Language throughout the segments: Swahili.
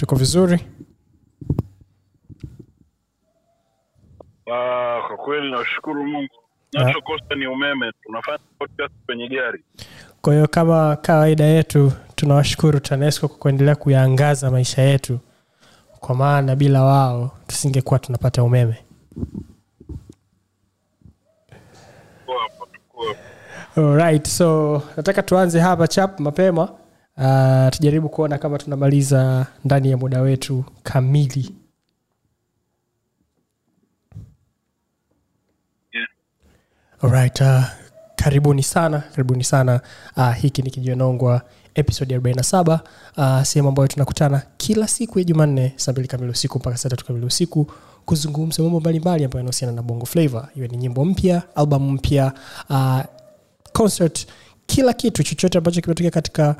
tuko vizuri Ah, kwa kweli nashukuru Mungu. Nachokosa ni umeme. Tunafanya podcast kwenye gari. kwa hiyo kama kawaida yetu tunawashukuru tanesco kwa kuendelea kuyaangaza maisha yetu kwa maana bila wao tusingekuwa tunapata umeme. Alright, so nataka tuanze hapa chap mapema uh, tujaribu kuona kama tunamaliza ndani ya muda wetu kamili. Yeah. Alright, uh, karibuni sana karibuni sana. Uh, hiki ni kijonongwa episode 47 uh, sehemu ambayo tunakutana kila siku ya jumanne saa mbili kamili usiku mpaka saa tatu kamili usiku kuzungumza mambo mbalimbali ambayo yanahusiana na bongo flavor iwe ni nyimbo mpya albamu mpya uh, concert kila kitu chochote ambacho kimetokea katika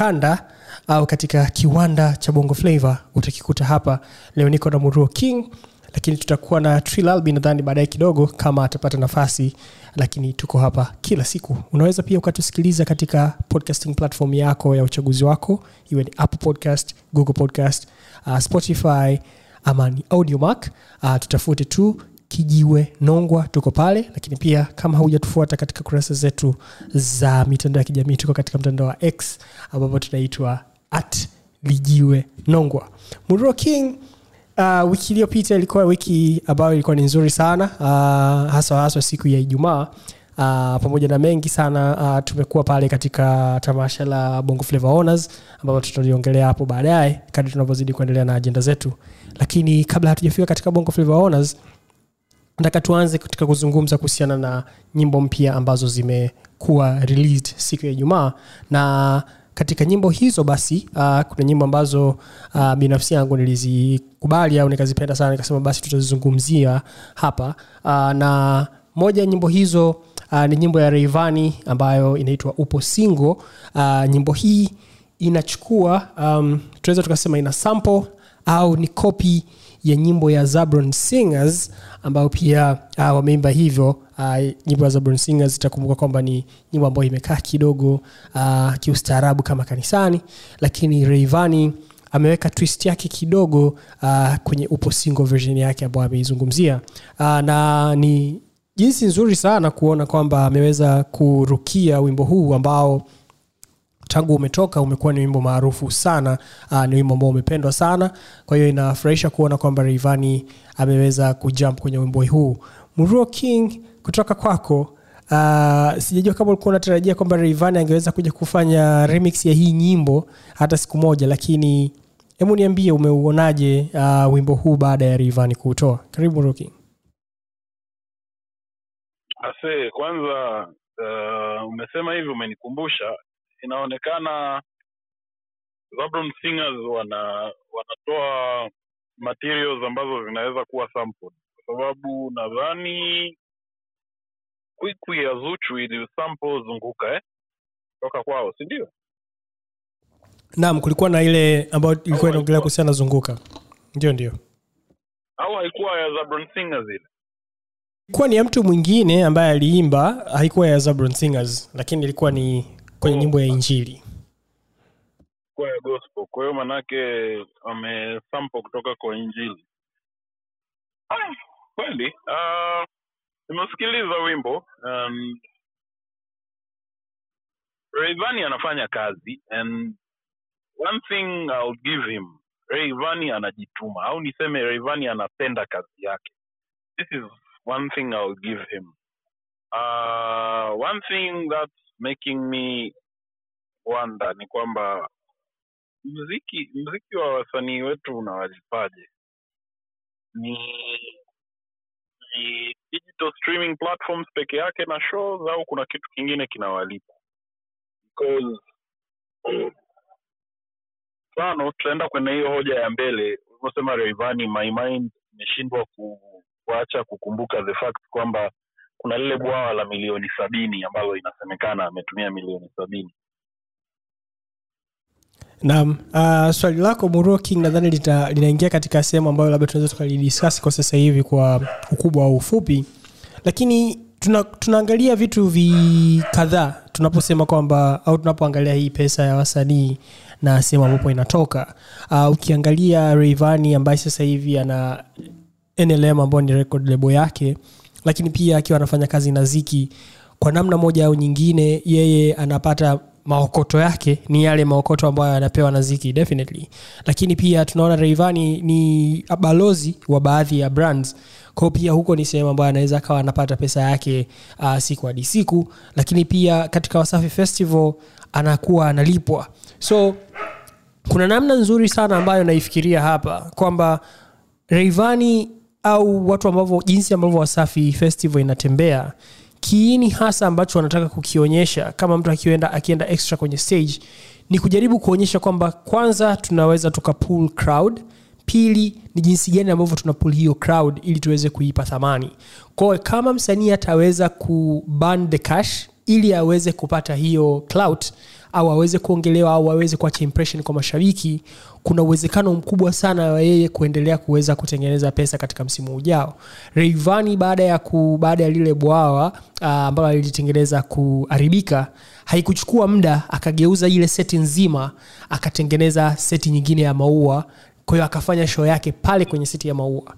kanda au katika kiwanda cha bongo flavor utakikuta hapa. Leo niko na muruo king lakini tutakuwa na trilalbi nadhani baadaye kidogo kama atapata nafasi lakini tuko hapa kila siku. Unaweza pia ukatusikiliza katika podcasting platform yako ya uchaguzi wako iwe ni apple podcast google podcast uh, spotify ama ni audiomark uh, tutafute tu kijiwe nongwa tuko pale lakini pia kama haujatufuata katika kurasa zetu za mitandao ya kijamii tuko katika mtandao wa x ambapo tunaitwa at lijiwe nongwa. King uh, wiki iliyopita ilikuwa wiki ambayo ilikuwa ni nzuri sana uh, haswa haswa siku ya ijumaa. Uh, pamoja na mengi sana uh, tumekuwa pale katika tamasha la bongo flavor honors ambapo tutaliongelea hapo baadaye kadri tunavyozidi kuendelea na ajenda zetu. Lakini kabla hatujafika katika bongo flavor honors nataka tuanze katika kuzungumza kuhusiana na nyimbo mpya ambazo zimekuwa released siku ya ijumaa. Na katika nyimbo hizo basi uh, kuna nyimbo ambazo uh, binafsi yangu nilizikubali au nikazipenda sana nikasema basi tutazizungumzia hapa. Uh, na moja ya nyimbo hizo uh, ni nyimbo ya reivani ambayo inaitwa upo singo uh, nyimbo hii inachukua um, tunaweza tukasema ina sample au ni copy ya nyimbo ya zabron singers ambayo pia uh, wameimba hivyo. Uh, nyimbo ya zabron singers itakumbuka kwamba ni nyimbo ambayo imekaa kidogo uh, kiustaarabu kama kanisani lakini reivani ameweka twist yake kidogo uh, kwenye upo single version yake ambayo ameizungumzia. Uh, na ni jinsi nzuri sana kuona kwamba ameweza kurukia wimbo huu ambao tangu umetoka umekuwa ni wimbo maarufu sana uh, ni wimbo ambao umependwa sana. Kwa hiyo inafurahisha kuona kwamba reivani ameweza kujump kwenye wimbo huu. Mruo king kutoka kwako uh, sijajua kama ulikuwa unatarajia kwamba reivani angeweza kuja kufanya remix ya hii nyimbo hata siku moja lakini hebu niambie umeuonaje uh, wimbo huu baada ya reivani kuutoa? Karibu king. Ase, kwanza uh, umesema hivi umenikumbusha inaonekana Zabron Singers wana wanatoa materials ambazo zinaweza kuwa sample, kwa sababu nadhani kwikwi ya Zuchu ili sample zunguka eh? toka kwao si ndio? naam kulikuwa na ile ambayo ilikuwa inaongelea kuhusiana zunguka ndio ndio au haikuwa ya Zabron Singers ile? ilikuwa ni ya mtu mwingine ambaye aliimba haikuwa ya zabron singers lakini ilikuwa ni kwenye nyimbo ya injili Kwa ya gospel. Kwa hiyo manake wamesampo kutoka kwa Injili. Ah, kweli. Uh, nimesikiliza wimbo um, Rayvanny anafanya kazi and one thing I'll give him Rayvanny anajituma au niseme Rayvanny anapenda kazi yake. This is one thing I'll give him. Uh, one thing that's making me wonder ni kwamba mziki mziki wa wasanii wetu unawalipaje? Ni ni digital streaming platforms peke yake na shows au kuna kitu kingine kinawalipa? Because mfano tutaenda kwenye hiyo hoja ya mbele ulivyosema Rayvanny, my mind imeshindwa ku, kuacha kukumbuka the fact kwamba kuna lile bwawa la milioni sabini ambalo inasemekana ametumia milioni sabini. Naam uh, swali lako Muroki nadhani linaingia katika sehemu ambayo labda tunaweza tukalidiskasi kwa sasa hivi kwa ukubwa au ufupi. Lakini tuna, tunaangalia vitu vi kadhaa tunaposema kwamba au tunapoangalia hii pesa ya wasanii na sehemu ambapo inatoka. Uh, ukiangalia Rayvanny ambaye sasa hivi ana nlm ambayo ni record label yake lakini pia akiwa anafanya kazi na ziki kwa namna moja au nyingine yeye anapata maokoto yake ni yale maokoto ambayo anapewa na ziki definitely. Lakini pia tunaona reivani ni balozi wa baadhi ya brands. Kwao pia huko ni sehemu ambayo anaweza akawa anapata pesa yake uh, siku hadi siku. Lakini pia katika wasafi festival anakuwa analipwa. So kuna namna nzuri sana ambayo naifikiria hapa kwamba Rayvanny au watu ambavyo jinsi ambavyo wasafi festival inatembea kiini hasa ambacho wanataka kukionyesha kama mtu akienda, akienda extra kwenye stage ni kujaribu kuonyesha kwamba kwanza tunaweza tuka pull crowd pili ni jinsi gani ambavyo tuna pull hiyo crowd ili tuweze kuipa thamani. Kwao kama msanii ataweza ku burn the cash ili aweze kupata hiyo clout au aweze kuongelewa au aweze kuacha impression kwa mashabiki kuna uwezekano mkubwa sana wa yeye kuendelea kuweza kutengeneza pesa katika msimu ujao. Reivani baada ya ku, baada ya lile bwawa uh, ambalo alilitengeneza kuharibika haikuchukua muda akageuza ile seti nzima akatengeneza seti nyingine ya maua. Kwa hiyo akafanya show yake pale kwenye seti ya maua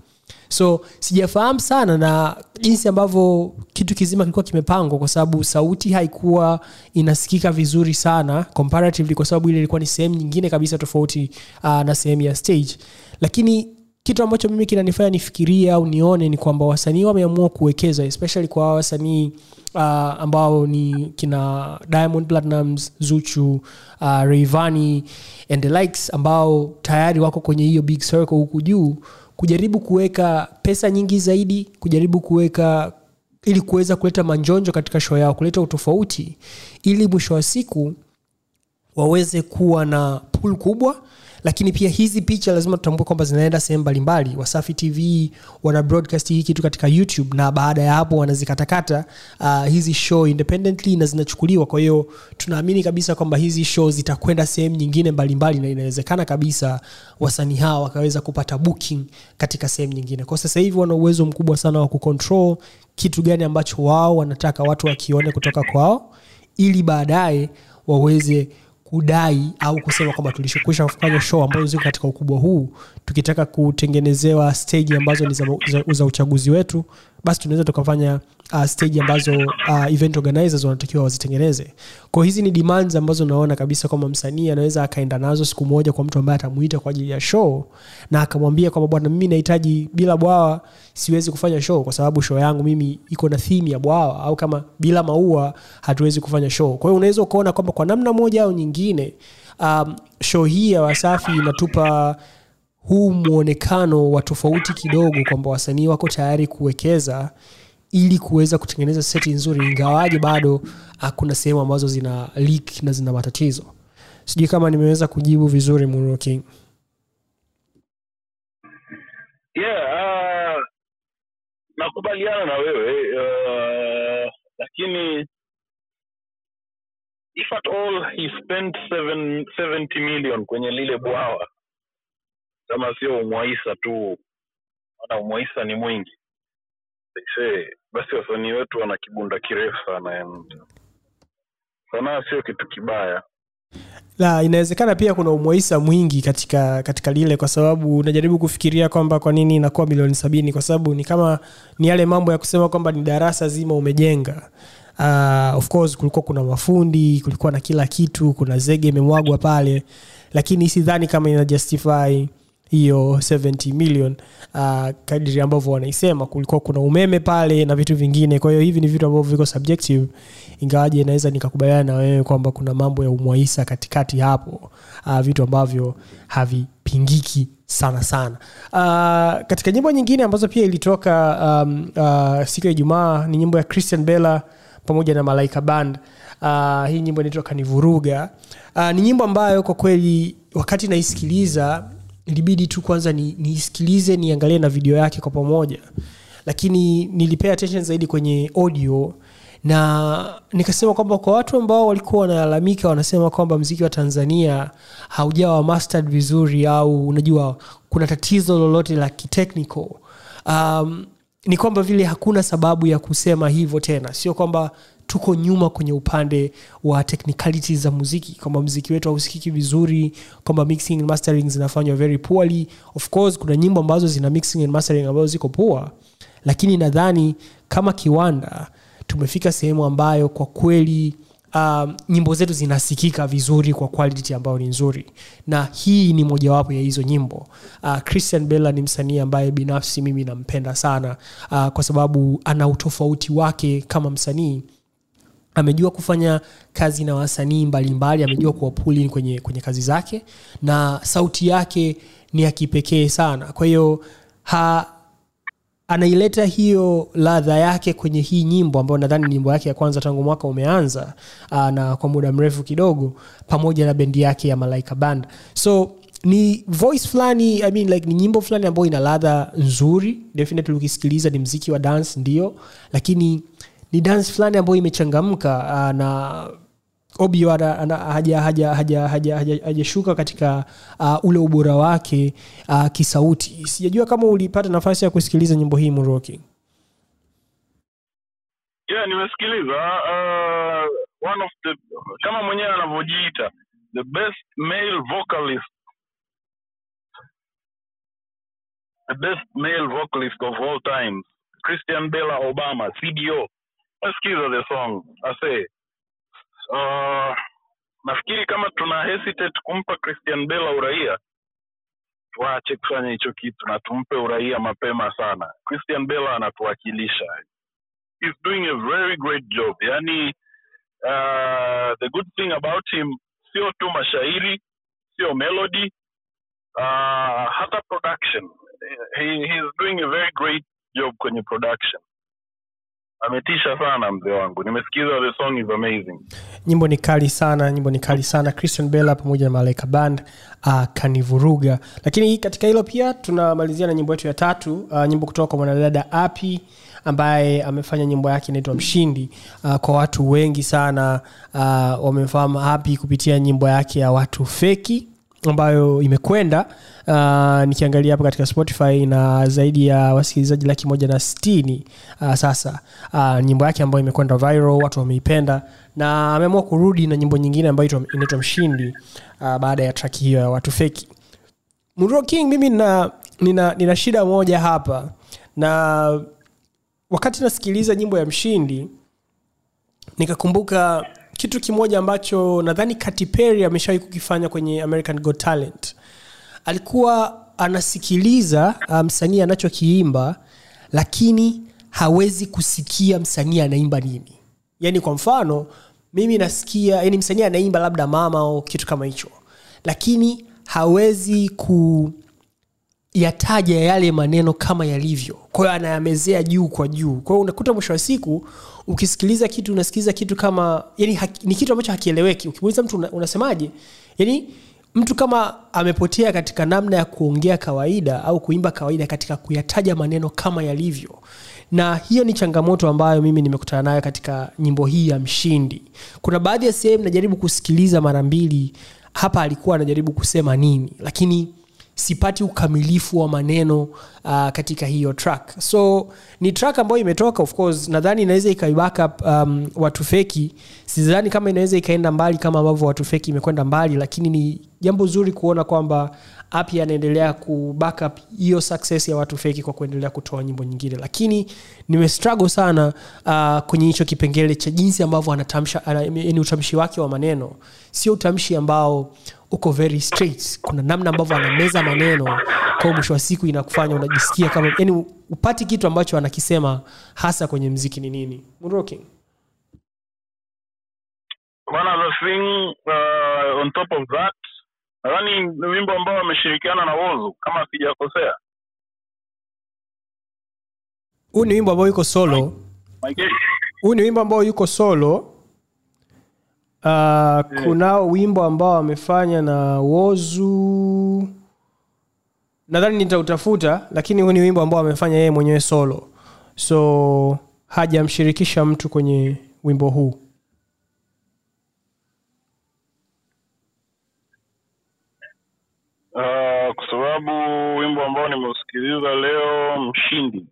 so sijafahamu sana na jinsi ambavyo kitu kizima kilikuwa kimepangwa kwa sababu sauti haikuwa inasikika vizuri sana comparatively kwa sababu ile ilikuwa ni sehemu nyingine kabisa tofauti uh, na sehemu ya stage. Lakini kitu ambacho mimi kinanifanya nifikirie au nione ni kwamba wasanii wameamua kuwekeza especially kwa wasanii uh, ambao ni kina diamond platinums zuchu uh, Rayvanny and the likes ambao tayari wako kwenye hiyo big circle huku juu kujaribu kuweka pesa nyingi zaidi kujaribu kuweka ili kuweza kuleta manjonjo katika show yao kuleta utofauti ili mwisho wa siku waweze kuwa na pool kubwa lakini pia hizi picha lazima tutambue kwamba zinaenda sehemu mbalimbali. Wasafi tv wana broadcast hii kitu katika youtube na baada ya hapo wanazikatakata uh, hizi show independently na zinachukuliwa. Kwa hiyo tunaamini kabisa kwamba hizi show zitakwenda sehemu nyingine mbalimbali na inawezekana kabisa wasanii hawa wakaweza kupata booking katika sehemu nyingine. Kwa sasa hivi wana uwezo mkubwa sana wa kucontrol kitu gani ambacho wao wanataka watu wakione kutoka kwao ili baadaye waweze kudai au kusema kwamba tulishokwisha kufanya show ambazo ziko katika ukubwa huu tukitaka kutengenezewa stage ambazo ni za, za, za uchaguzi wetu basi tunaweza tukafanya uh, stage ambazo uh, event organizers wanatakiwa wazitengeneze. Kwa hizi ni demands ambazo naona kabisa kwamba msanii anaweza akaenda nazo siku moja kwa mtu ambaye atamuita kwa ajili ya show na akamwambia kwamba bwana mimi nahitaji bila bwawa siwezi kufanya show kwa sababu show yangu mimi iko na theme ya bwawa au kama bila maua hatuwezi kufanya show. Kwa hiyo unaweza ukaona kwamba kwa namna moja au nyingine um, show hii ya wasafi inatupa huu mwonekano wa tofauti kidogo kwamba wasanii wako tayari kuwekeza ili kuweza kutengeneza seti nzuri ingawaje bado kuna sehemu ambazo zina leak na zina matatizo sijui kama nimeweza kujibu vizuri Munro King. yeah uh, nakubaliana na wewe uh, lakini if at all he spent seven, 70 million kwenye lile bwawa kama sio umwaisa tu. Maana umwaisa ni mwingi. Say, basi wasanii wetu wana kibunda kirefu sana sanaa sio kitu kibaya. La inawezekana pia kuna umwaisa mwingi katika katika lile kwa sababu unajaribu kufikiria kwamba kwa nini inakuwa milioni sabini kwa sababu ni kama ni yale mambo ya kusema kwamba ni darasa zima umejenga. Uh, of course kulikuwa kuna mafundi kulikuwa na kila kitu kuna zege imemwagwa pale lakini sidhani kama ina justify hiyo 70 million uh, kadiri ambavyo wanaisema kulikuwa kuna umeme pale na vitu vingine. Kwa hiyo hivi ni vitu ambavyo viko subjective ingawaje naweza nikakubaliana na wewe kwamba kuna mambo ya umwaisa katikati hapo uh, vitu ambavyo havipingiki sana sana. Uh, katika nyimbo nyingine ambazo pia ilitoka um, uh, siku ya ijumaa ni nyimbo ya christian bella pamoja na malaika band. Uh, hii nyimbo inaitwa kanivuruga. Uh, ni nyimbo ambayo kwa kweli wakati naisikiliza ilibidi tu kwanza ni- niisikilize ni niangalie na video yake kwa pamoja. Lakini nilipea attention zaidi kwenye audio na nikasema kwamba kwa watu ambao walikuwa wanalalamika wanasema kwamba mziki wa tanzania haujawa mastered vizuri au unajua kuna tatizo lolote la kitechnical um, ni kwamba vile hakuna sababu ya kusema hivyo tena. Sio kwamba tuko nyuma kwenye upande wa technicality za muziki. Kwamba mziki wetu hausikiki vizuri kwamba mixing and mastering zinafanywa very poorly. Of course kuna nyimbo ambazo zina mixing and mastering ambazo ziko poa lakini nadhani kama kiwanda tumefika sehemu ambayo kwa kweli um, nyimbo zetu zinasikika vizuri kwa quality ambayo ni nzuri. Na hii ni mojawapo ya hizo nyimbo. Uh, christian bella ni msanii ambaye binafsi mimi nampenda sana uh, kwa sababu ana utofauti wake kama msanii amejua kufanya kazi na wasanii mbalimbali amejua kuwapuli kwenye, kwenye kazi zake na sauti yake ni ya kipekee sana. Kwa hiyo anaileta hiyo ladha yake kwenye hii nyimbo ambayo nadhani ni nyimbo yake ya kwanza tangu mwaka umeanza aa, na kwa muda mrefu kidogo pamoja na bendi yake ya malaika band. So ni voice fulani I mean, like, ni nyimbo fulani ambayo ina ladha nzuri. Definitely ukisikiliza ni mziki wa dance ndio. Lakini ni dance fulani ambayo imechangamka uh, na hajashuka katika uh, ule ubora wake uh, kisauti. Sijajua kama ulipata nafasi ya kusikiliza nyimbo hii mroki. Yeah nimesikiliza. Uh, one of the kama mwenyewe anavyojiita the best male vocalist. The best male vocalist of all time. Christian bella obama cdo nasikiza the song. Ase uh, nafikiri kama tuna hesitate kumpa christian bella uraia tuache kufanya hicho kitu na tumpe uraia mapema sana. Christian bella anatuwakilisha. He's doing a very great job. Yani uh, the good thing about him sio tu mashairi sio melody uh, hata production. He, he's doing a very great job kwenye production ametisha sana mzee wangu. Nimesikiza the song is amazing. Nyimbo ni kali sana nyimbo ni kali sana. Christian bella pamoja na malaika band uh, kanivuruga. Lakini katika hilo pia tunamalizia na nyimbo yetu ya tatu uh, nyimbo kutoka kwa mwanadada api ambaye amefanya nyimbo yake inaitwa mshindi. Uh, kwa watu wengi sana uh, wamemfahamu api kupitia nyimbo yake ya watu feki ambayo imekwenda uh, nikiangalia hapa katika spotify na zaidi ya wasikilizaji laki moja na stini uh, sasa uh, nyimbo yake ambayo imekwenda viral watu wameipenda na ameamua kurudi na nyimbo nyingine ambayo inaitwa mshindi uh, baada ya traki hiyo ya watu feki. Muro king mimi nina, nina, nina shida moja hapa na wakati nasikiliza nyimbo ya mshindi nikakumbuka kitu kimoja ambacho nadhani Katy Perry ameshawahi kukifanya kwenye American Got Talent. Alikuwa anasikiliza msanii um, anachokiimba lakini hawezi kusikia msanii anaimba nini. Yaani kwa mfano mimi nasikia yani msanii anaimba labda mama au kitu kama hicho, lakini hawezi ku yataja yale maneno kama yalivyo kwa hiyo anayamezea juu kwa juu kwa hiyo unakuta mwisho wa siku ukisikiliza kitu unasikiliza kitu kama yani ni kitu ambacho hakieleweki. Ukimuuliza mtu una, unasemaje? Yani mtu kama amepotea katika namna ya kuongea kawaida au kuimba kawaida katika kuyataja maneno kama yalivyo. Na hiyo ni changamoto ambayo mimi nimekutana nayo katika nyimbo hii ya mshindi. Kuna baadhi ya sehemu najaribu kusikiliza mara mbili hapa alikuwa anajaribu kusema nini. Lakini sipati ukamilifu wa maneno uh, katika hiyo track. So ni track ambayo imetoka of course nadhani inaweza ikaibackup um, watu feki. Sidhani kama inaweza ikaenda mbali kama ambavyo watu feki imekwenda mbali lakini ni jambo zuri kuona kwamba api anaendelea kubackup hiyo success ya watu feki kwa kuendelea kutoa nyimbo nyingine. Lakini nimestruggle sana uh, kwenye hicho kipengele cha jinsi ambavyo anatamsha ni utamshi wake wa maneno. Sio utamshi ambao uko very straight. Kuna namna ambavyo anameza maneno kwao mwisho wa siku inakufanya unajisikia kama yani upati kitu ambacho anakisema hasa kwenye mziki ni nini? Muroking. one other thing uh, on top of that nadhani ni wimbo ambao wameshirikiana na wozu kama sijakosea. Huu ni wimbo ambao yuko solo. Huu ni wimbo ambao yuko solo uh, yeah. kunao wimbo ambao wamefanya na wozu. Nadhani nitautafuta lakini huu ni wimbo ambao amefanya yeye mwenyewe solo. So hajamshirikisha mtu kwenye wimbo huu. Uh, kwa sababu wimbo ambao nimeusikiliza leo mshindi.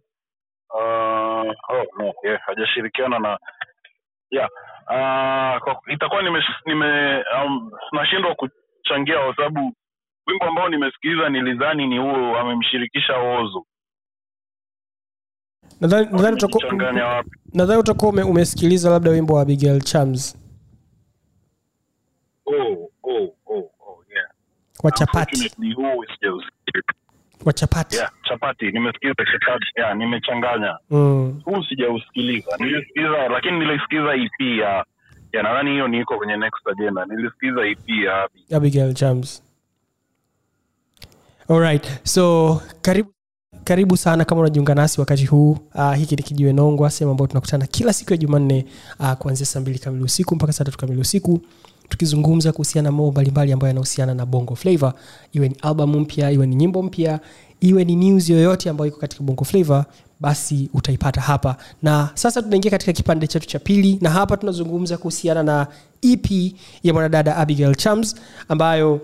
Uh, oh, no, yeah, hajashirikiana na yeah uh, itakuwa nime, nime um, nashindwa kuchangia kwa sababu wimbo ambao nimesikiliza nilidhani ni huo amemshirikisha Ozo. nadhani utakuwa- ume, umesikiliza labda wimbo wa abigail chams Oh, oh, oh, oh, yeah. wa chapati. Wa chapati Yeah, chapati nimesikiza chapati. Yeah, nimechanganya. mm. Huu sijausikiliza. nilisikiza lakini nilisikiza EP ya ya nadhani hiyo ni kwenye next agenda. nilisikiza EP ya abigail chams alright so karibu karibu sana kama unajiunga nasi wakati huu uh, hiki ni kijiwe nongwa sehemu ambayo tunakutana kila siku ya jumanne uh, kuanzia saa mbili kamili usiku mpaka saa tatu kamili usiku tukizungumza kuhusiana na mambo mbalimbali ambayo yanahusiana na bongo flavor iwe ni albamu mpya iwe ni nyimbo mpya iwe ni news yoyote ambayo iko katika bongo flavor basi utaipata hapa. Na sasa tunaingia katika kipande chetu cha pili na hapa tunazungumza kuhusiana na ep ya mwanadada abigail chams ambayo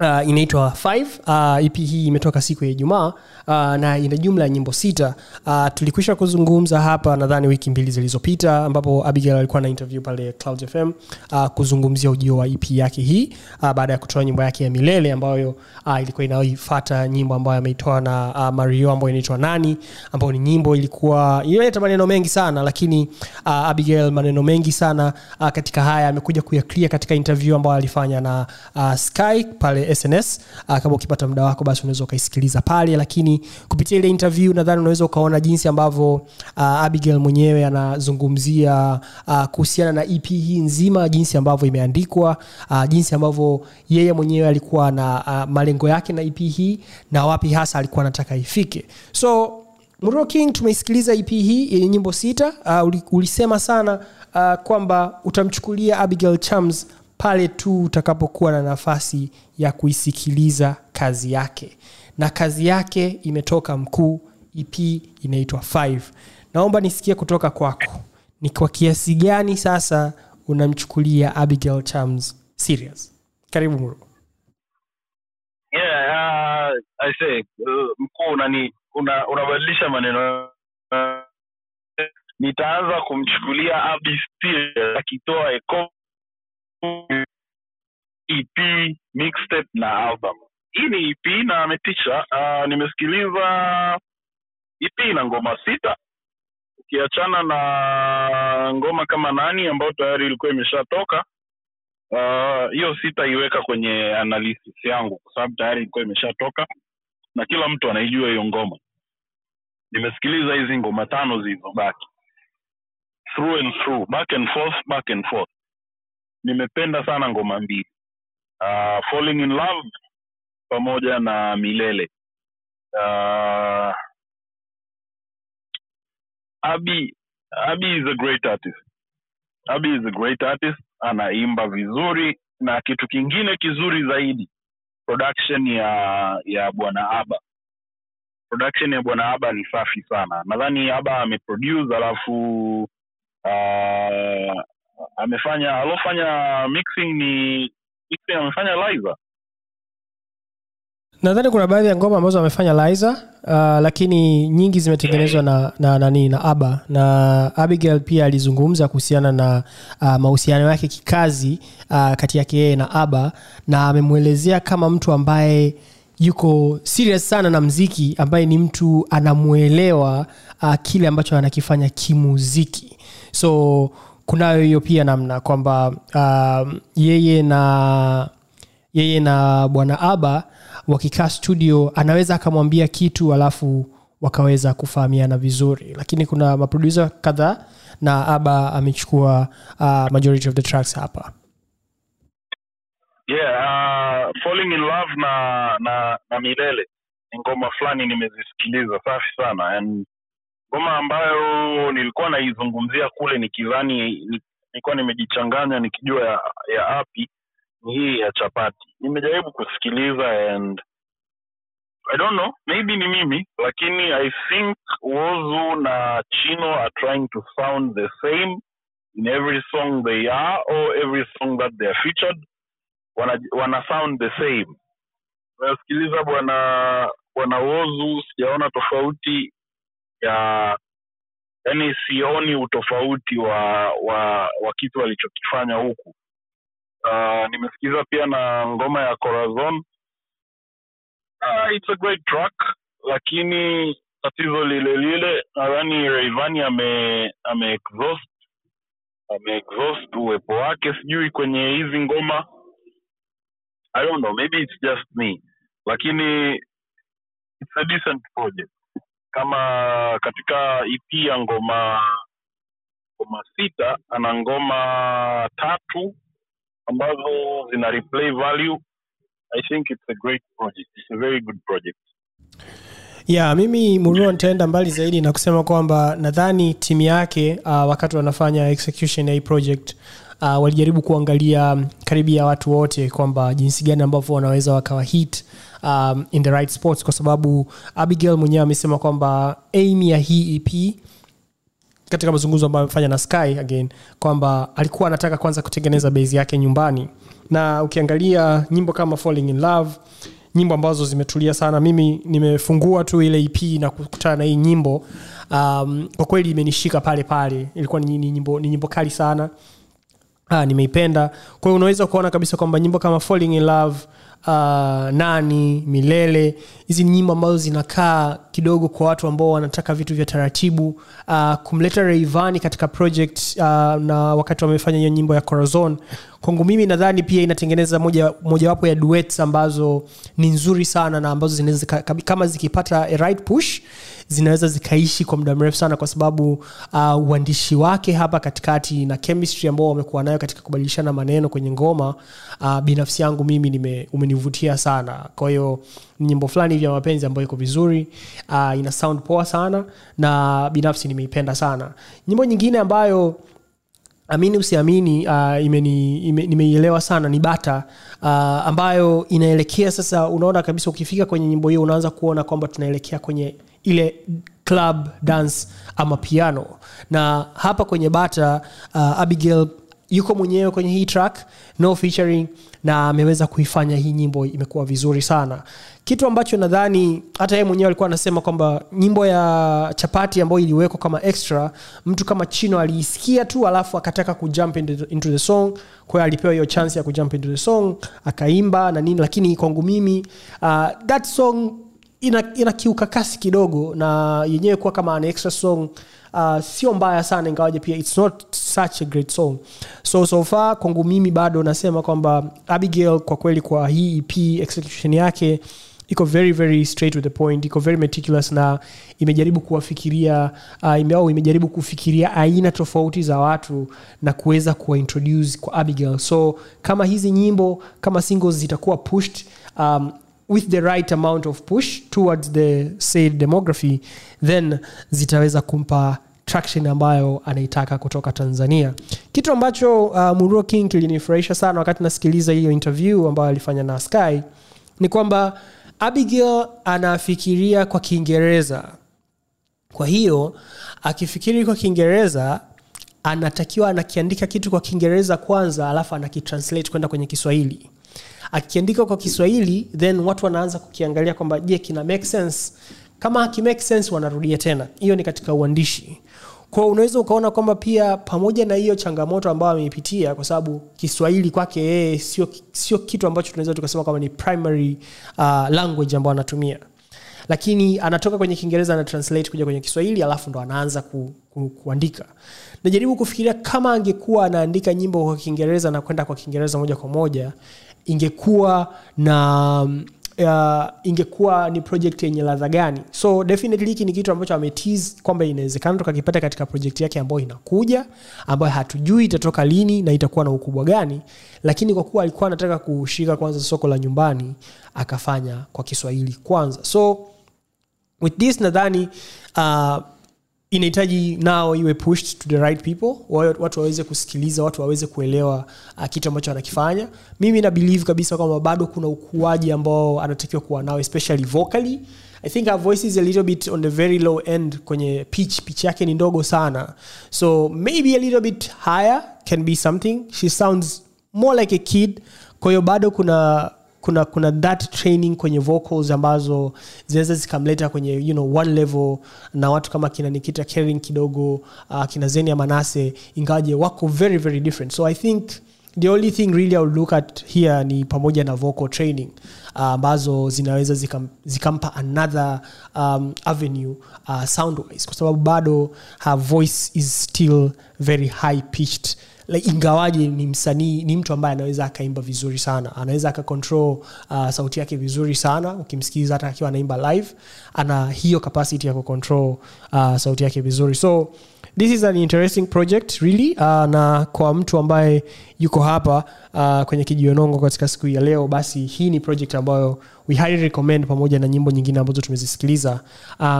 uh, inaitwa 5 uh, ep hii imetoka siku ya ijumaa uh, na ina jumla ya nyimbo sita. Uh, tulikwisha kuzungumza hapa nadhani wiki mbili zilizopita ambapo abigail alikuwa na interview pale cloud fm uh, kuzungumzia ujio wa ep yake hii uh, baada ya kutoa nyimbo yake ya milele ambayo uh, ilikuwa inaifata nyimbo ambayo ameitoa na uh, mario ambayo inaitwa nani ambayo ni nyimbo ilikuwa inaleta maneno mengi sana lakini uh, abigail maneno mengi sana uh, katika haya amekuja kuyaklia katika interview ambayo alifanya na uh, sky pale sns uh, kama ukipata muda wako basi unaweza ukaisikiliza pale lakini kupitia ile interview nadhani unaweza ukaona jinsi ambavyo uh, abigail mwenyewe anazungumzia uh, kuhusiana na ep hii nzima jinsi ambavyo imeandikwa uh, jinsi ambavyo yeye mwenyewe alikuwa na uh, malengo yake na ep hii na wapi hasa alikuwa anataka ifike so Muro King tumeisikiliza EP hii yenye nyimbo sita. Uh, ulisema sana uh, kwamba utamchukulia Abigail Chams pale tu utakapokuwa na nafasi ya kuisikiliza kazi yake, na kazi yake imetoka mkuu. EP inaitwa 5. Naomba nisikie kutoka kwako, ni kwa kiasi gani sasa unamchukulia Abigail Chams serious? Karibu Muro. Yeah, uh, uh, mkuu unani una, unabadilisha maneno uh, nitaanza kumchukulia Abi Still akitoa EP mixtape na album. Hii ni EP na ametisha. Uh, nimesikiliza EP na ngoma sita ukiachana na ngoma kama nani ambayo tayari ilikuwa imeshatoka Ah, hiyo uh, sitaiweka kwenye analysis yangu kwa sababu tayari ilikuwa imeshatoka na kila mtu anaijua hiyo ngoma nimesikiliza hizi ngoma tano zilizobaki through and through back and forth back and forth nimependa sana ngoma mbili. Uh, falling in love pamoja na milele. Uh, abi abi is a great artist. Abi is a great artist anaimba vizuri na kitu kingine kizuri zaidi production ya ya bwana aba production ya bwana aba ni safi sana. Nadhani aba ameproduce alafu uh, amefanya alofanya mixing ni mixing amefanya liza. Nadhani kuna baadhi ya ngoma ambazo amefanya liza uh, lakini nyingi zimetengenezwa na na nani na aba na abigail pia alizungumza kuhusiana na uh, mahusiano yake kikazi uh, kati yake yeye na aba na amemwelezea kama mtu ambaye yuko serious sana na mziki ambaye ni mtu anamwelewa uh, kile ambacho anakifanya kimuziki. So kunayo hiyo pia namna kwamba uh, yeye na yeye na bwana aba wakikaa studio anaweza akamwambia kitu alafu wakaweza kufahamiana vizuri. Lakini kuna maprodusa kadhaa na aba amechukua uh, majority of the tracks hapa. Yeah uh, falling in love na na na milele ni ngoma fulani nimezisikiliza safi sana. And ngoma ambayo nilikuwa naizungumzia kule nikidhani nilikuwa nimejichanganya nikijua ya, ya api ni hii ya chapati. Nimejaribu kusikiliza and i don't know maybe ni mimi lakini i think wozu na chino are trying to sound the same in every song they are or every song that they are featured. Wana, wana sound the same. Nasikiliza bwana bwana wozu sijaona tofauti ya yani sioni utofauti wa wa wa kitu alichokifanya huku. Uh, nimesikiza pia na ngoma ya corazon. Uh, it's a great track lakini tatizo lile lile nadhani reivani ame ame exhaust uwepo wake. Sijui kwenye hizi ngoma i don't know maybe it's just me lakini it's a decent project kama katika ep ya ngoma ngoma sita ana ngoma tatu ambazo zina replay value. I think it's a great project. It's a very good project. Ya mimi murua nitaenda mbali zaidi na kusema kwamba nadhani timu yake uh, wakati wanafanya execution ya hii project uh, walijaribu kuangalia karibia watu wote kwamba jinsi gani ambavyo wanaweza wakawa hit um, in the right spots kwa sababu abigail mwenyewe amesema kwamba aim ya hii ep katika mazungumzo ambayo amefanya na sky again kwamba alikuwa anataka kwanza kutengeneza base yake nyumbani. Na ukiangalia nyimbo kama falling in love nyimbo ambazo zimetulia sana. Mimi nimefungua tu ile ep na kukutana na hii nyimbo. Um, kwa kweli imenishika pale pale. Ilikuwa ni, ni, nyimbo, ni nyimbo kali sana. Ah, nimeipenda. Kwa hiyo unaweza kuona kabisa kwamba nyimbo kama falling in love uh, nani milele. Hizi ni nyimbo ambazo zinakaa kidogo kwa watu ambao wanataka vitu vya taratibu. Uh, kumleta reivani katika project uh, na wakati wamefanya hiyo nyimbo ya corazon kwangu mimi nadhani pia inatengeneza moja mojawapo ya duets ambazo ni nzuri sana na ambazo zinaweza kama zikipata a right push zinaweza zikaishi kwa muda mrefu sana kwa sababu uh, uandishi wake hapa katikati na chemistry ambao wamekuwa nayo katika kubadilishana maneno kwenye ngoma uh, binafsi yangu mimi nime, umenivutia sana. Kwa hiyo nyimbo fulani vya mapenzi ambayo iko vizuri uh, ina sound poa sana na binafsi nimeipenda sana. Nyimbo nyingine ambayo amini usiamini uh, nimeielewa sana ni bata uh, ambayo inaelekea sasa unaona kabisa ukifika kwenye nyimbo hiyo unaanza kuona kwamba tunaelekea kwenye ile club dance ama piano. Na hapa kwenye bata uh, abigail yuko mwenyewe kwenye hii track no featuring na ameweza kuifanya hii nyimbo imekuwa vizuri sana. Kitu ambacho nadhani hata yeye mwenyewe alikuwa anasema kwamba nyimbo ya chapati ambayo iliwekwa kama extra mtu kama chino aliisikia tu alafu akataka kujump into the, into the song kwa alipewa hiyo chance ya kujump into the song akaimba na nini lakini kwangu mimi uh, that song ina, ina kiukakasi kidogo na yenyewe kuwa kama an extra song uh, sio mbaya sana ingawaje pia its not such a great song. So so far kwangu mimi bado nasema kwamba abigail kwa kweli kwa hii ep execution yake iko very very straight with the point iko very meticulous na imejaribu kuwafikiria uh, ime, au imejaribu kufikiria aina tofauti za watu na kuweza kuwaintroduce kwa abigail. So kama hizi nyimbo kama singles zitakuwa pushed um, with the right amount of push towards the said demography then zitaweza kumpa traction ambayo anaitaka kutoka tanzania. Kitu ambacho uh, muruo king kilinifurahisha sana wakati nasikiliza hiyo interview ambayo alifanya na sky ni kwamba abigail anafikiria kwa kiingereza. Kwa hiyo akifikiri kwa kiingereza anatakiwa anakiandika kitu kwa kiingereza kwanza alafu anakitranslate kwenda kwenye kiswahili akiandika kwa kiswahili then watu wanaanza kukiangalia kwamba je kina make sense? Kama hakimake sense wanarudia tena. Hiyo ni katika uandishi. Kwao unaweza ukaona kwamba pia pamoja na hiyo changamoto ambayo ameipitia kwa sababu kiswahili kwake yeye sio, sio kitu ambacho tunaweza tukasema kwamba ni primary uh, language ambayo anatumia. Lakini anatoka kwenye kiingereza anatranslate kuja kwenye kiswahili alafu ndo anaanza ku, ku, kuandika. Najaribu kufikiria kama angekuwa anaandika nyimbo kwa kiingereza na kwenda kwa kiingereza moja kwa moja ingekuwa na uh, ingekuwa ni project yenye ladha gani. So definitely hiki ni kitu ambacho ametis kwamba inawezekana tukakipata katika project yake ambayo inakuja ambayo hatujui itatoka lini na itakuwa na ukubwa gani lakini kwa kuwa alikuwa anataka kushika kwanza soko la nyumbani akafanya kwa kiswahili kwanza. So with this nadhani uh, inahitaji nao iwe pushed to the right people watu waweze kusikiliza watu waweze kuelewa uh, kitu ambacho anakifanya. Mimi na believe kabisa kwamba bado kuna ukuaji ambao anatakiwa kuwa nao especially vocally. I think our voice is a little bit on the very low end kwenye pitch. Pitch yake ni ndogo sana. So maybe a little bit higher can be something. She sounds more like a kid. Kwa hiyo bado kuna kuna kuna that training kwenye vocals ambazo zinaweza zikamleta kwenye you know, one level na watu kama kina nikita kering kidogo uh, kina zenia manase ingawaje wako very very different. So i think the only thing really I look at here ni pamoja na vocal training uh, ambazo zinaweza zikam, zikampa another um, avenue uh, soundwise. Kwa sababu bado her voice is still very high pitched like ingawaje ni msanii ni mtu ambaye anaweza akaimba vizuri sana. Anaweza akacontrol uh, sauti yake vizuri sana ukimsikiliza hata akiwa anaimba live ana hiyo capacity ya kucontrol uh, sauti yake vizuri. So this is an interesting project really uh, na kwa mtu ambaye yuko hapa uh, kwenye kijionongo katika siku ya leo. Basi hii ni project ambayo we highly recommend pamoja na nyimbo nyingine ambazo tumezisikiliza.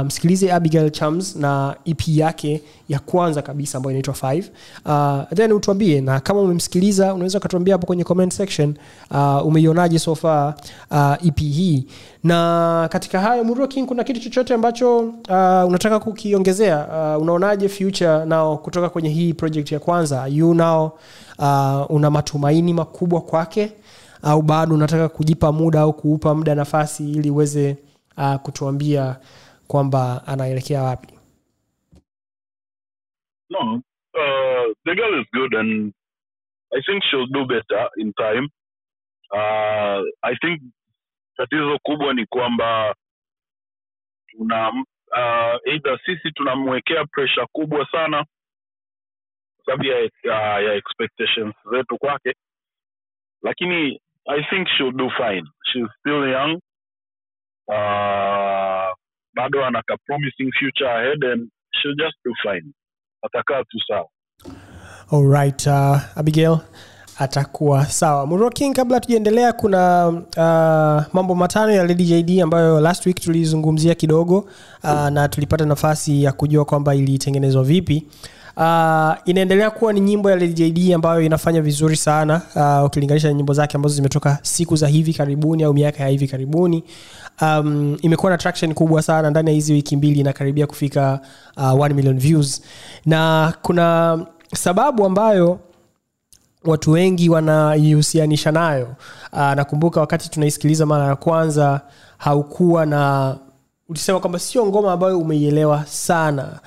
Msikilize um, abigail chams na ep yake ya kwanza kabisa ambayo inaitwa 5 uh, then utuambie na kama umemsikiliza unaweza ukatuambia hapo kwenye comment section uh, umeionaje so far uh, ep hii na katika hayo Murua kuna kitu chochote ambacho uh, unataka kukiongezea? Uh, unaonaje future nao kutoka kwenye hii project ya kwanza? You nao uh, una matumaini makubwa kwake? Au bado unataka kujipa muda au kuupa muda nafasi ili uweze uh, kutuambia kwamba anaelekea wapi? No, uh, the girl is good, and I think she'll do better in time. Uh, I think tatizo kubwa ni kwamba tuna uh, either sisi tunamwekea presha kubwa sana sababu ya, ya, ya expectations zetu kwake, lakini I think she'll do fine. She's still young. Uh, bado ana ka promising future ahead and she'll just do fine. Atakaa tu sawa. alright uh, abigail atakuwa sawa. Muro kabla tujaendelea kuna uh, mambo matano ya lady ambayo last week tulizungumzia kidogo uh, na tulipata nafasi ya kujua kwamba ilitengenezwa vipi. Uh, inaendelea kuwa ni nyimbo ya Lady ambayo inafanya vizuri sana uh, ukilinganisha na nyimbo zake ambazo zimetoka siku za hivi karibuni au miaka ya hivi karibuni. Um, imekuwa na traction kubwa sana ndani ya hizi wiki mbili inakaribia kufika uh, 1 million views. Na kuna sababu ambayo watu wengi wanaihusianisha nayo. Uh, nakumbuka wakati tunaisikiliza mara ya kwanza haukuwa na ulisema kwamba sio ngoma ambayo umeielewa sana.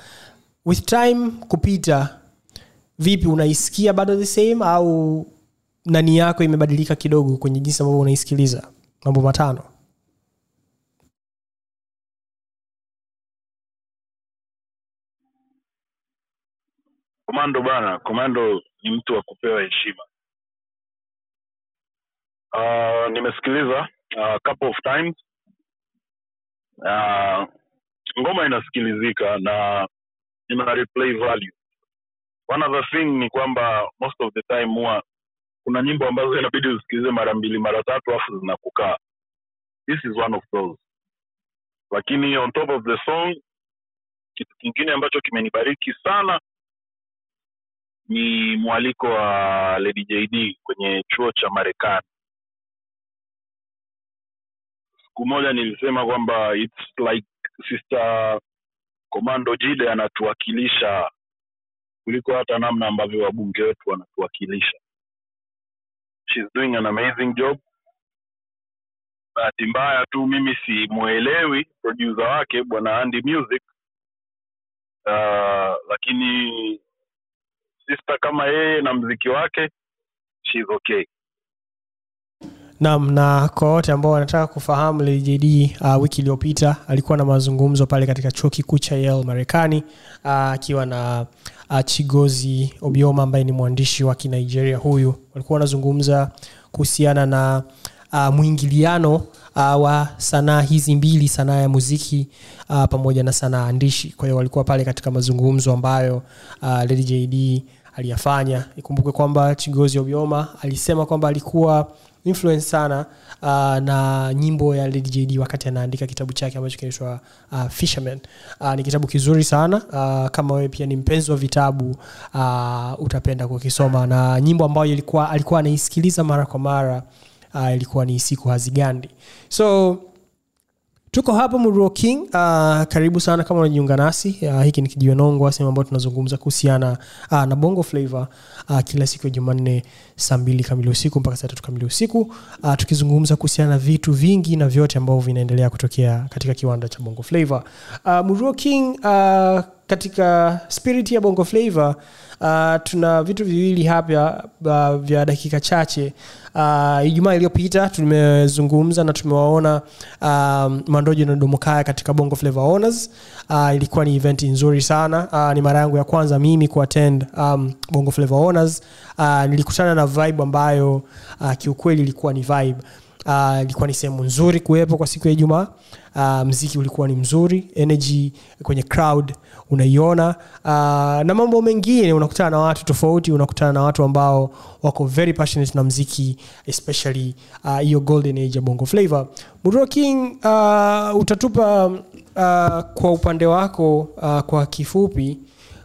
With time kupita vipi unaisikia bado the same au nani yako imebadilika kidogo kwenye jinsi ambavyo unaisikiliza? Mambo matano. Komando bana, Komando ni mtu wa kupewa heshima. Uh, nimesikiliza uh, couple of times uh, ngoma inasikilizika na ina replay value. One other thing ni kwamba most of the time huwa kuna nyimbo ambazo inabidi usikilize mara mbili mara tatu afu zinakukaa. This is one of those. Lakini on top of the song, kitu kingine ambacho kimenibariki sana ni mwaliko wa Lady JD kwenye chuo cha Marekani. Siku moja nilisema kwamba it's like Sister Commando Jide anatuwakilisha kuliko hata namna ambavyo wabunge wetu wanatuwakilisha. She's doing an amazing job. Bahati mbaya tu mimi simwelewi producer wake bwana Andy Music. Uh, lakini sister kama yeye na mziki wake she's okay. Naam, na kwa wote ambao wanataka kufahamu JD uh, wiki iliyopita alikuwa na mazungumzo pale katika chuo kikuu cha Yale Marekani uh, akiwa na uh, Chigozi Obioma ambaye ni mwandishi wa Kinigeria huyu. Walikuwa wanazungumza kuhusiana na uh, mwingiliano uh, wa sanaa hizi mbili, sanaa ya muziki uh, pamoja na sanaa andishi. Kwa hiyo walikuwa pale katika mazungumzo ambayo uh, Lady JD aliyafanya. Ikumbuke kwamba Chigozi Obioma alisema kwamba alikuwa influence sana uh, na nyimbo ya Lady wakati anaandika kitabu chake ambacho kinaitwa uh, Fisherman. Uh, ni kitabu kizuri sana uh, kama wewe pia ni mpenzi wa vitabu uh, utapenda kukisoma, na nyimbo ambayo ilikuwa alikuwa anaisikiliza mara kwa mara uh, ilikuwa ni siku hazigandi. So tuko hapa Muruo King. Uh, karibu sana kama unajiunga nasi. Uh, hiki ni kijiwanongwa sehemu ambayo tunazungumza kuhusiana uh, na Bongo flavo uh, kila siku ya Jumanne saa mbili kamili usiku mpaka saa tatu kamili usiku uh, tukizungumza kuhusiana na vitu vingi na vyote ambavyo vinaendelea kutokea katika kiwanda cha Bongo Flava. Uh, King uh, katika spirit ya Bongo Flava uh, tuna vitu viwili hapa uh, vya dakika chache. Uh, ijumaa iliyopita tumezungumza na tumewaona um, mandojo na domokaya katika bongo flavor honors uh, ilikuwa ni event nzuri sana. Uh, ni mara yangu ya kwanza mimi kuattend um, bongo flavor honors uh, nilikutana na vibe ambayo uh, kiukweli ilikuwa ni vibe uh, ilikuwa ni sehemu nzuri kuwepo kwa siku ya ijumaa. Uh, mziki ulikuwa ni mzuri energy kwenye crowd unaiona. Uh, na mambo mengine unakutana na watu tofauti unakutana na watu ambao wako very passionate na mziki especially hiyo uh, golden age ya bongo flavor Mudro king uh, utatupa uh, kwa upande wako uh, kwa kifupi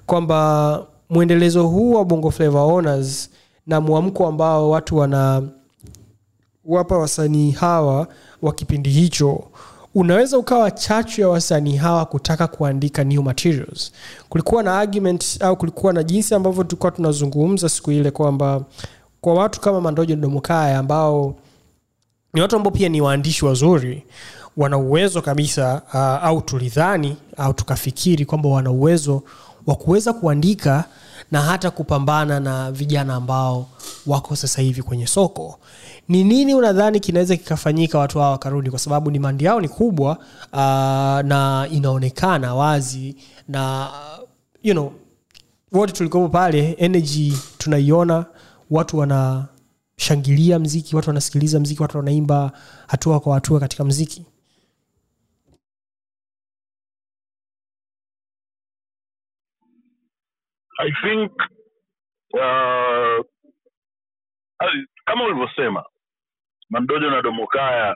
kwamba mwendelezo huu wa bongo flavor owners na mwamko ambao watu wana wapa wasanii hawa wa kipindi hicho unaweza ukawa chachu ya wasanii hawa kutaka kuandika new materials. Kulikuwa na argument au kulikuwa na jinsi ambavyo tulikuwa tunazungumza siku ile kwamba kwa watu kama mandojo domokaya ambao ni watu ambao pia ni waandishi wazuri wana uwezo kabisa uh, au tulidhani au tukafikiri kwamba wana uwezo wa kuweza kuandika na hata kupambana na vijana ambao wako sasa hivi kwenye soko ni nini unadhani kinaweza kikafanyika watu hawa wakarudi? Kwa sababu dimandi yao ni kubwa uh, na inaonekana wazi na uh, you know wote tulikopo pale energy tunaiona watu wanashangilia mziki watu wanasikiliza mziki watu wanaimba hatua kwa hatua katika mziki. I think uh, kama ulivyosema mandojo na domokaya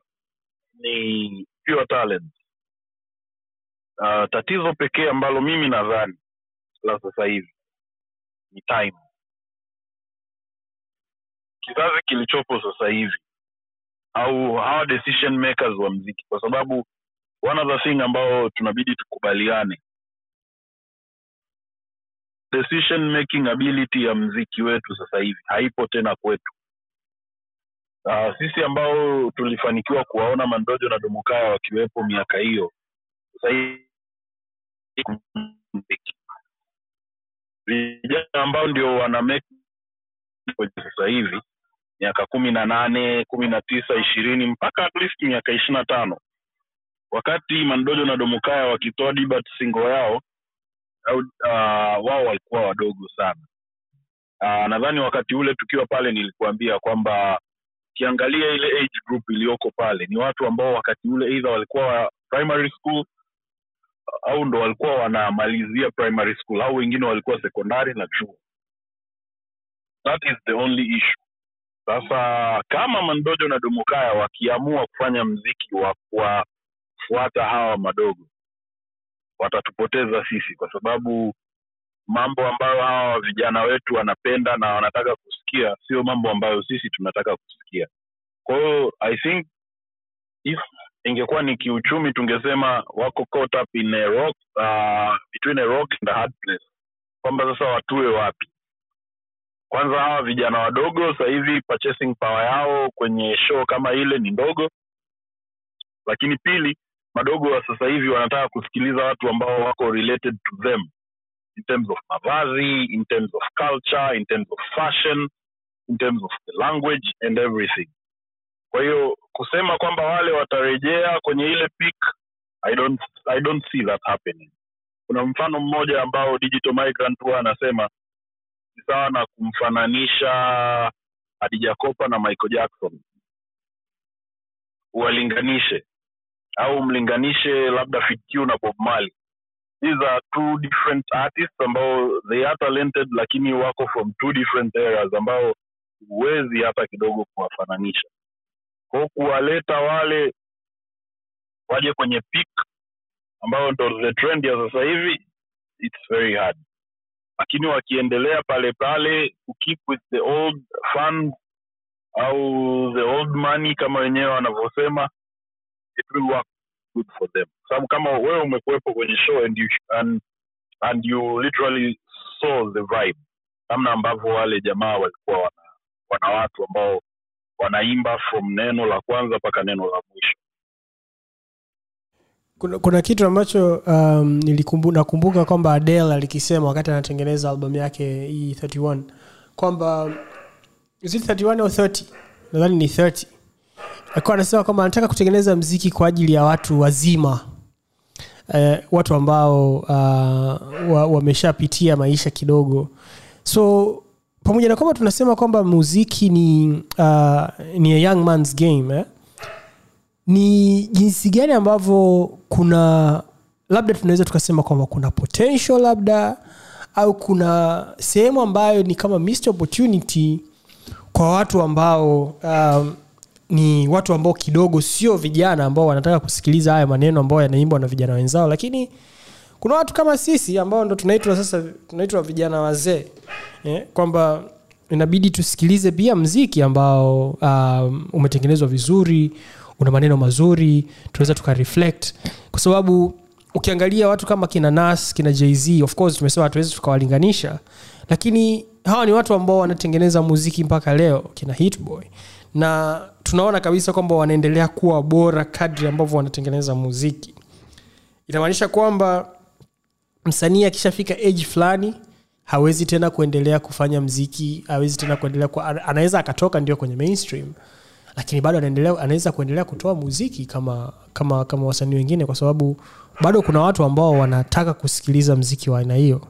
ni pure talent. Uh, tatizo pekee ambalo mimi nadhani la sasa hivi ni time. Kizazi kilichopo sasa hivi au hawa decision makers wa mziki kwa sababu one of the thing ambao tunabidi tukubaliane decision making ability ya mziki wetu sasa hivi haipo tena kwetu uh, sisi ambao tulifanikiwa kuwaona mandojo na domokaya wakiwepo miaka hiyo vijana ambao ndio wana sasa hivi miaka kumi na nane kumi na tisa ishirini mpaka at least miaka ishiri na tano. Wakati mandojo na domokaya wakitoa dibat singo yao uh, wao walikuwa wadogo sana. Uh, nadhani wakati ule tukiwa pale nilikuambia kwamba ukiangalia ile age group iliyoko pale ni watu ambao wakati ule either walikuwa primary school au ndo walikuwa wanamalizia primary school au wengine walikuwa sekondari na chuo. That is the only issue. Sasa kama mandojo na domokaya wakiamua kufanya mziki wa kuwafuata hawa madogo watatupoteza sisi kwa sababu mambo ambayo hawa vijana wetu wanapenda na wanataka kusikia sio mambo ambayo sisi tunataka kusikia. Kwa hiyo i think if ingekuwa ni kiuchumi tungesema wako caught up in a rock, uh, between a rock and a hard place. Kwamba sasa watue wapi? Kwanza hawa vijana wadogo sahivi purchasing power yao kwenye show kama ile ni ndogo. Lakini pili madogo wa sasa hivi wanataka kusikiliza watu ambao wako related to them. In terms of mavazi in terms of culture in terms of fashion in terms of the language and everything. Kwa hiyo kusema kwamba wale watarejea kwenye ile peak i don't, I don't see that happening. Kuna mfano mmoja ambao digital migrant huwa anasema ni sawa na kumfananisha Adija Kopa na Michael Jackson. Uwalinganishe. Au mlinganishe labda FQ na Bob Marley. These are two different artists ambao they are talented lakini wako from two different areas ambao huwezi hata kidogo kuwafananisha. Kwao kuwaleta wale waje kwenye peak ambayo ndo the trend ya sasa hivi it's very hard. Lakini wakiendelea pale pale to keep with the old funds au the old money kama wenyewe wanavyosema it will work good for them. Kwa sababu kama wewe umekuwepo kwenye show and you, and, and you literally saw the vibe namna ambavyo wale jamaa walikuwa wana, wana watu ambao wanaimba from neno la kwanza mpaka neno la mwisho. Kuna, kuna kitu ambacho um, nakumbuka kwamba adel alikisema wakati anatengeneza albamu yake hii 31 kwamba is it 31 au 30 nadhani ni 30 alikuwa anasema kwamba anataka kutengeneza mziki kwa ajili ya watu wazima eh, watu ambao uh, wa, wameshapitia maisha kidogo. So pamoja na kwamba tunasema kwamba muziki ni uh, ni a young man's game eh? ni jinsi gani ambavyo kuna labda tunaweza tukasema kwamba kuna potential labda au kuna sehemu ambayo ni kama missed opportunity kwa watu ambao um, ni watu ambao kidogo sio vijana ambao wanataka kusikiliza haya maneno ambayo yanaimbwa na vijana wenzao lakini kuna watu kama sisi ambao ndo tunaitwa sasa tunaitwa vijana wazee yeah, kwamba inabidi tusikilize pia mziki ambao um, umetengenezwa vizuri una maneno mazuri tunaweza tukareflect kwa sababu ukiangalia watu kama kina nas kina jz of course tumesema hatuwezi tukawalinganisha lakini hawa ni watu ambao wanatengeneza muziki mpaka leo kina hitboy. Na tunaona kabisa kwamba wanaendelea kuwa bora kadri ambavyo wanatengeneza muziki. Inamaanisha kwamba msanii akishafika age fulani hawezi tena kuendelea kufanya mziki hawezi tena kuendelea kwa, anaweza akatoka ndio kwenye mainstream lakini bado anaendelea anaweza kuendelea kutoa muziki kama kama kama wasanii wengine kwa sababu bado kuna watu ambao wanataka kusikiliza mziki wa aina hiyo.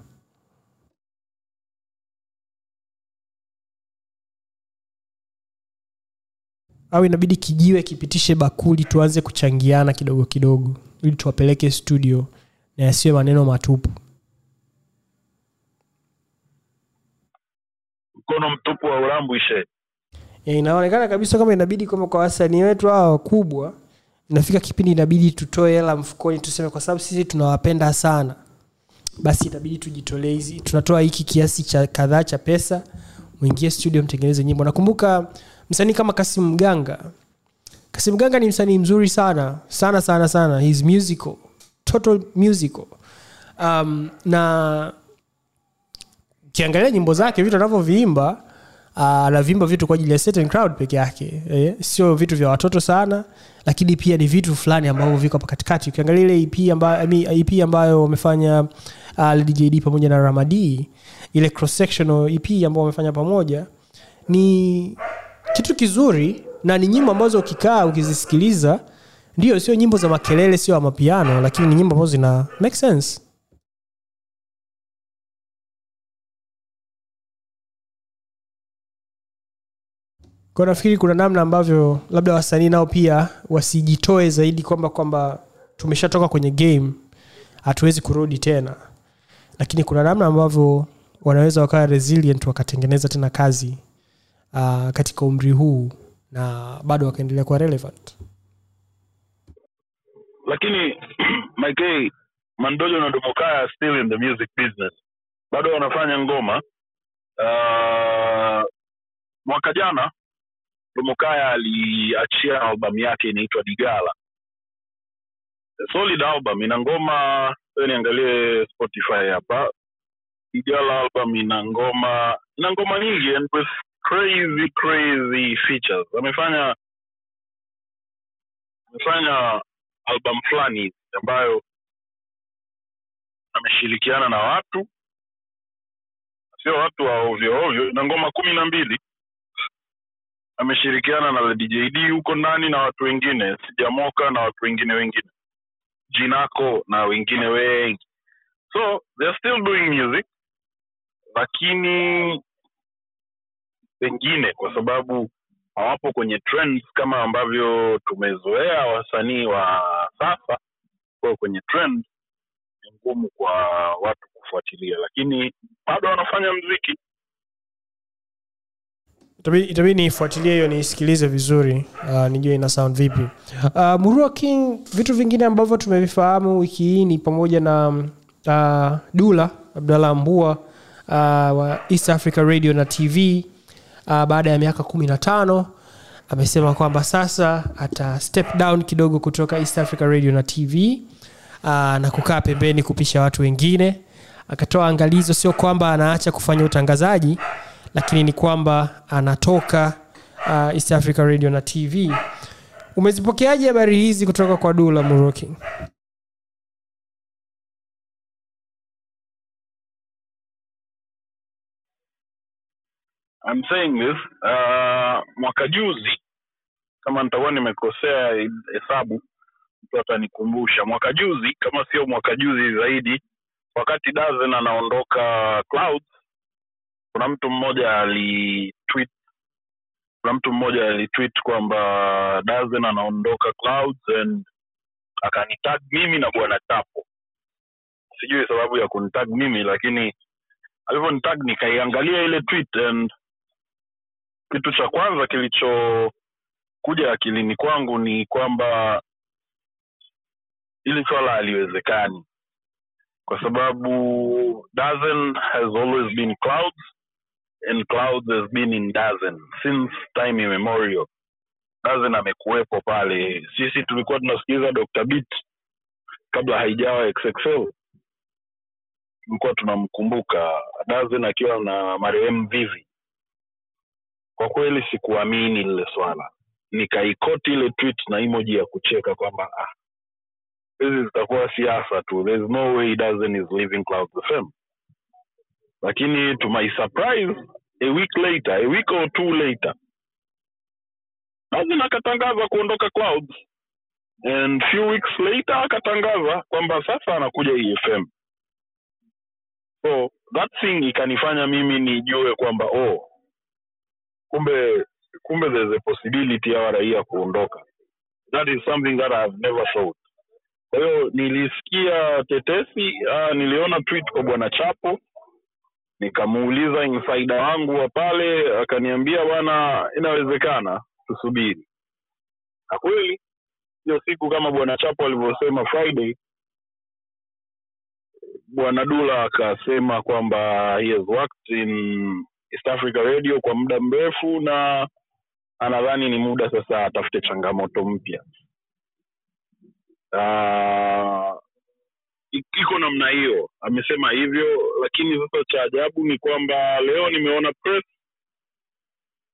Au inabidi kijiwe kipitishe bakuli tuanze kuchangiana kidogo kidogo ili tuwapeleke studio na yasiwe maneno matupu. Mkono mtupu wa ulambwishe e, inaonekana kabisa kama inabidi kama kwa wasanii wetu hawa wakubwa inafika kipindi inabidi tutoe hela mfukoni tuseme kwa sababu sisi tunawapenda sana. Basi itabidi tujitolee hizi tunatoa hiki kiasi cha kadhaa cha pesa mwingie studio mtengeneze nyimbo. Nakumbuka msanii kama kasim mganga. Kasim mganga ni msanii mzuri sana sana sana sana. He's musical total musical um, na ukiangalia nyimbo zake vitu anavyoviimba uh, anavimba vitu kwa ajili ya certain crowd peke yake eh, sio vitu vya watoto sana lakini pia ni vitu fulani ambavyo viko hapa katikati. Ukiangalia ile EP ambayo, EP ambayo wamefanya uh, Lady pamoja na Ramadi ile cross EP ambayo wamefanya pamoja ni kitu kizuri na ni nyimbo ambazo ukikaa ukizisikiliza ndio sio nyimbo za makelele sio ya mapiano lakini ni nyimbo ambazo zina make sense. Kwa nafikiri kuna namna ambavyo labda wasanii nao pia wasijitoe zaidi kwamba kwamba tumeshatoka kwenye game hatuwezi kurudi tena. Lakini kuna namna ambavyo wanaweza wakawa resilient wakatengeneza tena kazi uh, katika umri huu na bado wakaendelea kuwa relevant lakini mike mandojo na domokaya still in the music business. Bado wanafanya ngoma. Uh, mwaka jana domokaya aliachia albamu yake inaitwa digala. Solid album ina ngoma niangalie spotify hapa. Digala album ina ngoma ina ngoma nyingi and with crazy crazy features. Amefanya amefanya album fulani ambayo ameshirikiana na watu sio watu wa ovyo na ngoma kumi na mbili. Ameshirikiana na DJD huko ndani na watu wengine sijamoka na watu wengine wengine jinako na wengine wengi. So they're still doing music lakini pengine kwa sababu hawapo kwenye trends kama ambavyo tumezoea wasanii wa sasa kuwa kwenye trend ni ngumu kwa watu kufuatilia lakini bado wanafanya mziki. Itabidi niifuatilie hiyo niisikilize vizuri uh, nijue ina sound vipi. Uh, murua king vitu vingine ambavyo tumevifahamu wiki hii ni pamoja na uh, dula abdallah mbua uh, wa east africa radio na tv uh, baada ya miaka kumi na tano amesema kwamba sasa ata step down kidogo kutoka east africa radio na tv uh, na kukaa pembeni kupisha watu wengine. Akatoa angalizo sio kwamba anaacha kufanya utangazaji lakini ni kwamba anatoka uh, east africa radio na tv umezipokeaje habari hizi kutoka kwa dula muroki I'm saying this uh, mwaka juzi kama nitakuwa nimekosea hesabu mtu atanikumbusha. Mwaka juzi kama sio mwaka juzi zaidi wakati dazen anaondoka clouds kuna mtu mmoja alitweet kuna mtu mmoja alitweet kwamba dazen anaondoka clouds and akanitag mimi na bwana chapo. Sijui sababu ya kunitag mimi lakini alivyonitag nikaiangalia ile tweet and kitu cha kwanza kilichokuja akilini kwangu ni kwamba hili swala haliwezekani kwa sababu dozen has always been clouds and clouds has been in dozen since time immemorial. dozen amekuwepo pale. Sisi tulikuwa tunasikiliza Dr. bit kabla haijawa XXL, tulikuwa tunamkumbuka dozen akiwa na marehemu Vivi. Kwa kweli sikuamini lile swala, nikaikoti ile tweet na emoji ya kucheka kwamba ah, hizi zitakuwa siasa tu. There's no way Dazen is leaving Clouds FM lakini to my surprise a week later a week or two later Dazen akatangaza kuondoka Clouds and few weeks later akatangaza kwamba sasa anakuja EFM so that thing ikanifanya mimi nijue kwamba oh kumbe kumbe there's a possibility ya raia kuondoka. That is something that I have never thought. Kwa hiyo nilisikia tetesi uh, niliona tweet kwa bwana chapo nikamuuliza insaida wangu wa pale akaniambia bwana inawezekana tusubiri. Na kweli hiyo siku kama bwana chapo alivyosema friday bwana dula akasema kwamba he has worked in east africa radio kwa muda mrefu na anadhani ni muda sasa atafute changamoto mpya. Uh, iko namna hiyo amesema hivyo lakini sasa cha ajabu ni kwamba leo nimeona press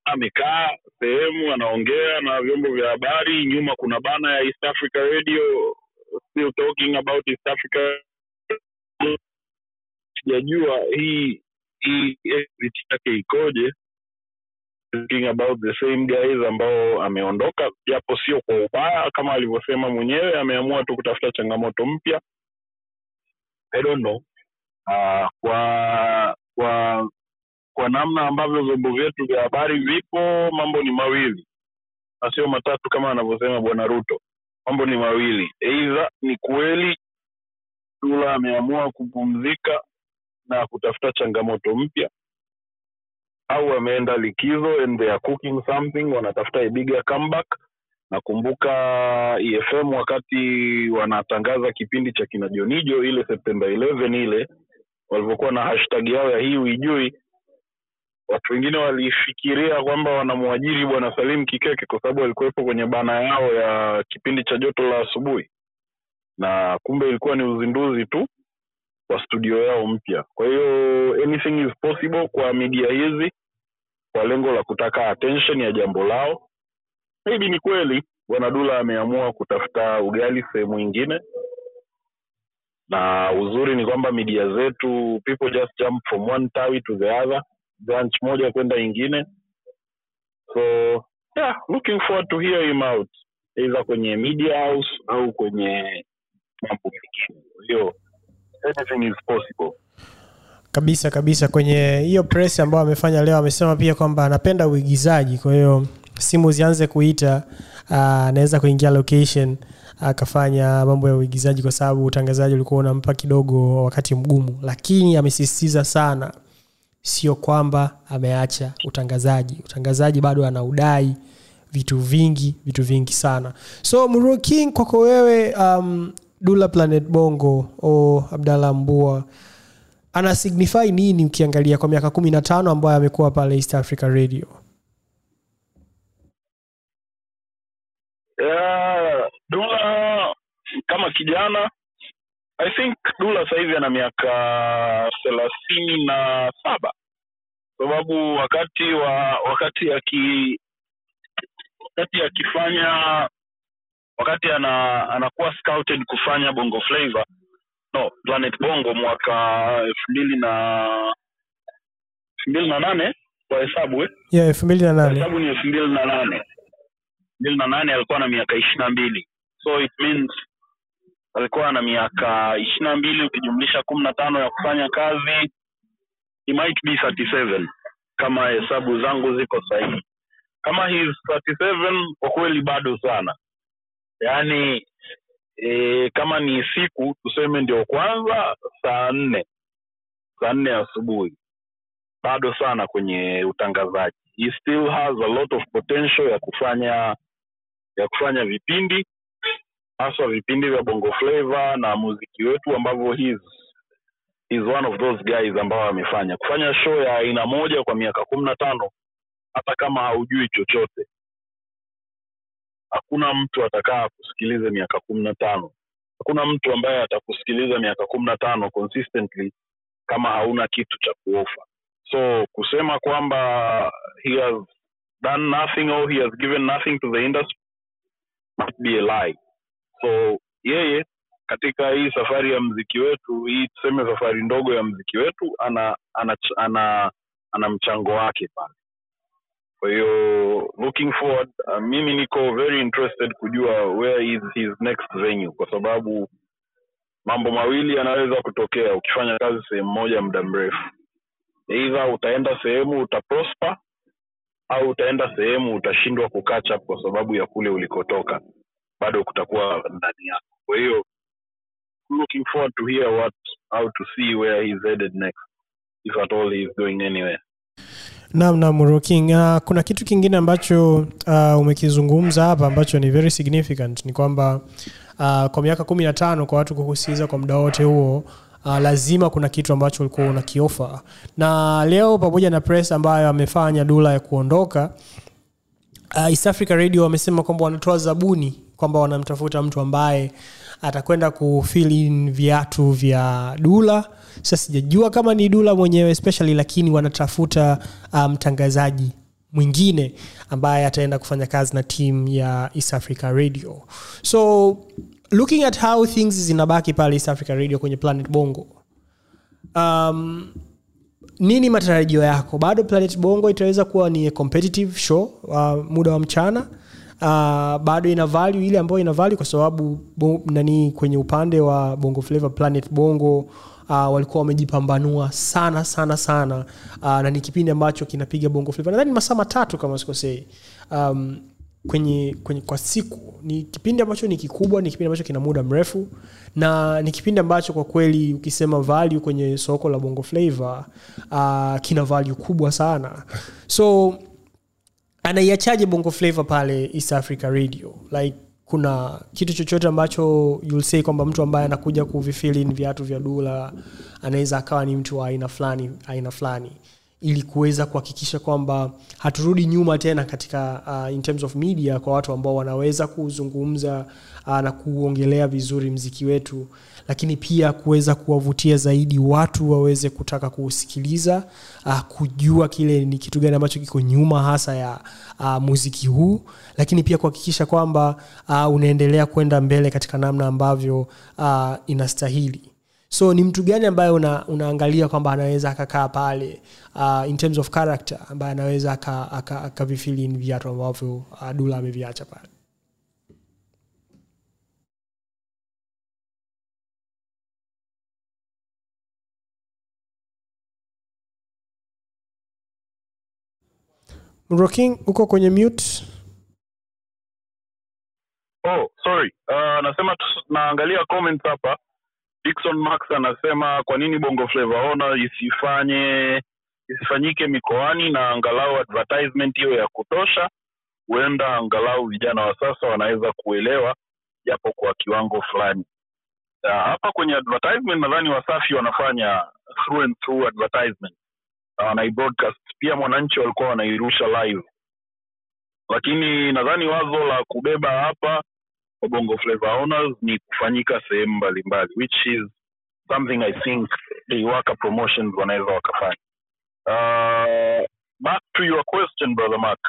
amekaa sehemu anaongea na vyombo vya habari nyuma kuna bana ya east africa radio still talking about east africa. Sijajua hii hii yake ikoje? Talking about the same guys ambao ameondoka japo sio kwa ubaya kama alivyosema mwenyewe ameamua tu kutafuta changamoto mpya. I don't know. Uh, kwa kwa kwa namna ambavyo vyombo vyetu vya habari vipo mambo ni mawili. Na sio matatu kama anavyosema bwana ruto. Mambo ni mawili. Eidha ni kweli dula ameamua kupumzika na kutafuta changamoto mpya. Au wameenda likizo and they are cooking something wanatafuta a comeback. Nakumbuka efm wakati wanatangaza kipindi cha kinajonijo ile septemba 11 ile walivyokuwa na hashtag yao ya hii uijui. Watu wengine walifikiria kwamba wanamwajiri bwana salim kikeke kwa sababu alikuwepo kwenye bana yao ya kipindi cha joto la asubuhi. Na kumbe ilikuwa ni uzinduzi tu wa studio yao mpya. Kwa hiyo anything is possible kwa media hizi kwa lengo la kutaka attention ya jambo lao. Maybe ni kweli bwana dula ameamua kutafuta ugali sehemu ingine na uzuri ni kwamba media zetu people just jump from one tawi to the other branch moja kwenda ingine so yeah looking forward to hear him out either kwenye media house au kwenye mambo mengine. Kwa hiyo anything is possible. Kabisa kabisa. Kwenye hiyo press ambayo amefanya leo amesema pia kwamba anapenda uigizaji. Kwa hiyo simu zianze kuita anaweza kuingia location akafanya mambo ya uigizaji kwa sababu utangazaji ulikuwa unampa kidogo wakati mgumu. Lakini amesisitiza sana sio kwamba ameacha utangazaji. Utangazaji bado anaudai vitu vingi vitu vingi sana. So Muro king kwako wewe um, dula planet bongo o Abdalla mbua ana signify nini ukiangalia kwa miaka kumi na tano ambayo amekuwa pale east africa radio? Dula kama kijana I think Dula sasa hivi ana miaka thelathini na saba. Sababu wakati wa wakati aki wakati akifanya wakati ana anakuwa scouted kufanya bongo flavor no planet bongo mwaka elfu mbili na elfu mbili na nane kwa hesabu eh? yeah, elfu mbili na nane. Hesabu ni elfu mbili na nane. Mbili na nane alikuwa na miaka ishirini na mbili. So it means alikuwa na miaka ishirini na mbili ukijumlisha kumi na tano ya kufanya kazi he might be 37 kama hesabu zangu ziko sahihi. Kama he's is 37 kwa kweli bado sana yaani e, kama ni siku tuseme ndio kwanza saa nne. Saa nne asubuhi. Bado sana kwenye utangazaji. He still has a lot of potential ya kufanya ya kufanya vipindi haswa vipindi vya bongo flava na muziki wetu ambavyo he's, he's one of those guys ambao amefanya. Kufanya show ya aina moja kwa miaka kumi na tano hata kama haujui chochote hakuna mtu atakaa kusikiliza miaka kumi na tano. Hakuna mtu ambaye atakusikiliza miaka kumi na tano consistently kama hauna kitu cha kuofa. So kusema kwamba he has done nothing or he has given nothing to the industry must be a lie. So yeye katika hii safari ya mziki wetu hii tuseme safari ndogo ya mziki wetu ana ana ana, ana mchango wake pale kwa hiyo looking forward uh, mimi niko very interested kujua where is his next venue kwa sababu mambo mawili yanaweza kutokea ukifanya kazi sehemu moja muda mrefu. Eidha utaenda sehemu utaprosper au utaenda sehemu utashindwa kukatch up kwa sababu ya kule ulikotoka bado kutakuwa ndani yako. Kwa hiyo looking forward to hear what how to see where he's headed next if at all he's going anywhere Naam. Uh, kuna kitu kingine ambacho uh, umekizungumza hapa ambacho ni very significant ni kwamba uh, kwa miaka kumi na tano kwa watu kukusikiliza kwa muda wote huo uh, lazima kuna kitu ambacho ulikuwa unakiofa na leo pamoja na press ambayo amefanya dula ya kuondoka uh, East Africa Radio wamesema kwamba wanatoa zabuni kwamba wanamtafuta mtu ambaye atakwenda kufill viatu vya dula sasa sijajua kama ni dula mwenyewe especially lakini wanatafuta mtangazaji mtangazaji mwingine ambaye ataenda kufanya kazi na timu ya east africa radio. So looking at how things zinabaki pale east africa radio kwenye planet bongo um, nini matarajio yako? Bado planet bongo itaweza kuwa ni competitive show uh, muda wa mchana uh, bado ina value ile ambayo ina value kwa sababu nani kwenye upande wa bongo flavor planet bongo uh, walikuwa wamejipambanua sana sana sana. Uh, na ni kipindi ambacho kinapiga bongo nadhani masaa matatu kama sikosei. Um, kwenye, kwenye kwa siku. Ni kipindi ambacho ni kikubwa ni kipindi ambacho kina muda mrefu. Na ni kipindi ambacho kwa kweli ukisema value kwenye soko la bongo flavor uh, kina value kubwa sana. So anaiachaje bongo flavo pale east africa radio? Like kuna kitu chochote ambacho you'll say kwamba mtu ambaye anakuja kuvifilin viatu vya dula anaweza akawa ni mtu wa aina fulani aina fulani ili kuweza kuhakikisha kwamba haturudi nyuma tena katika uh, in terms of media kwa watu ambao wanaweza kuzungumza uh, na kuongelea vizuri mziki wetu lakini pia kuweza kuwavutia zaidi watu waweze kutaka kuusikiliza uh, kujua kile ni kitu gani ambacho kiko nyuma hasa ya uh, muziki huu lakini pia kuhakikisha kwamba uh, unaendelea kwenda mbele katika namna ambavyo uh, inastahili so ni mtu gani ambaye una, unaangalia kwamba anaweza akakaa pale uh, in terms of character ambaye anaweza akavifili aka, viatu ambavyo uh, dula ameviacha pale? Mroking uko kwenye mute? Oh sorry. Uh, nasema naangalia comments hapa Dickson Max anasema kwa nini Bongo Flava Ona isifanye isifanyike mikoani na angalau advertisement hiyo ya kutosha, huenda angalau vijana wa sasa wanaweza kuelewa japo kwa kiwango fulani. Uh, hapa kwenye advertisement nadhani Wasafi wanafanya through and through advertisement. Wanaibroadcast. Pia Mwananchi walikuwa wanairusha live, lakini nadhani wazo la kubeba hapa kwa bongo flavor owners ni kufanyika sehemu mbalimbali which is something i think deiwaka promotions wanaweza wakafanya. Uh, back to your question brother mark.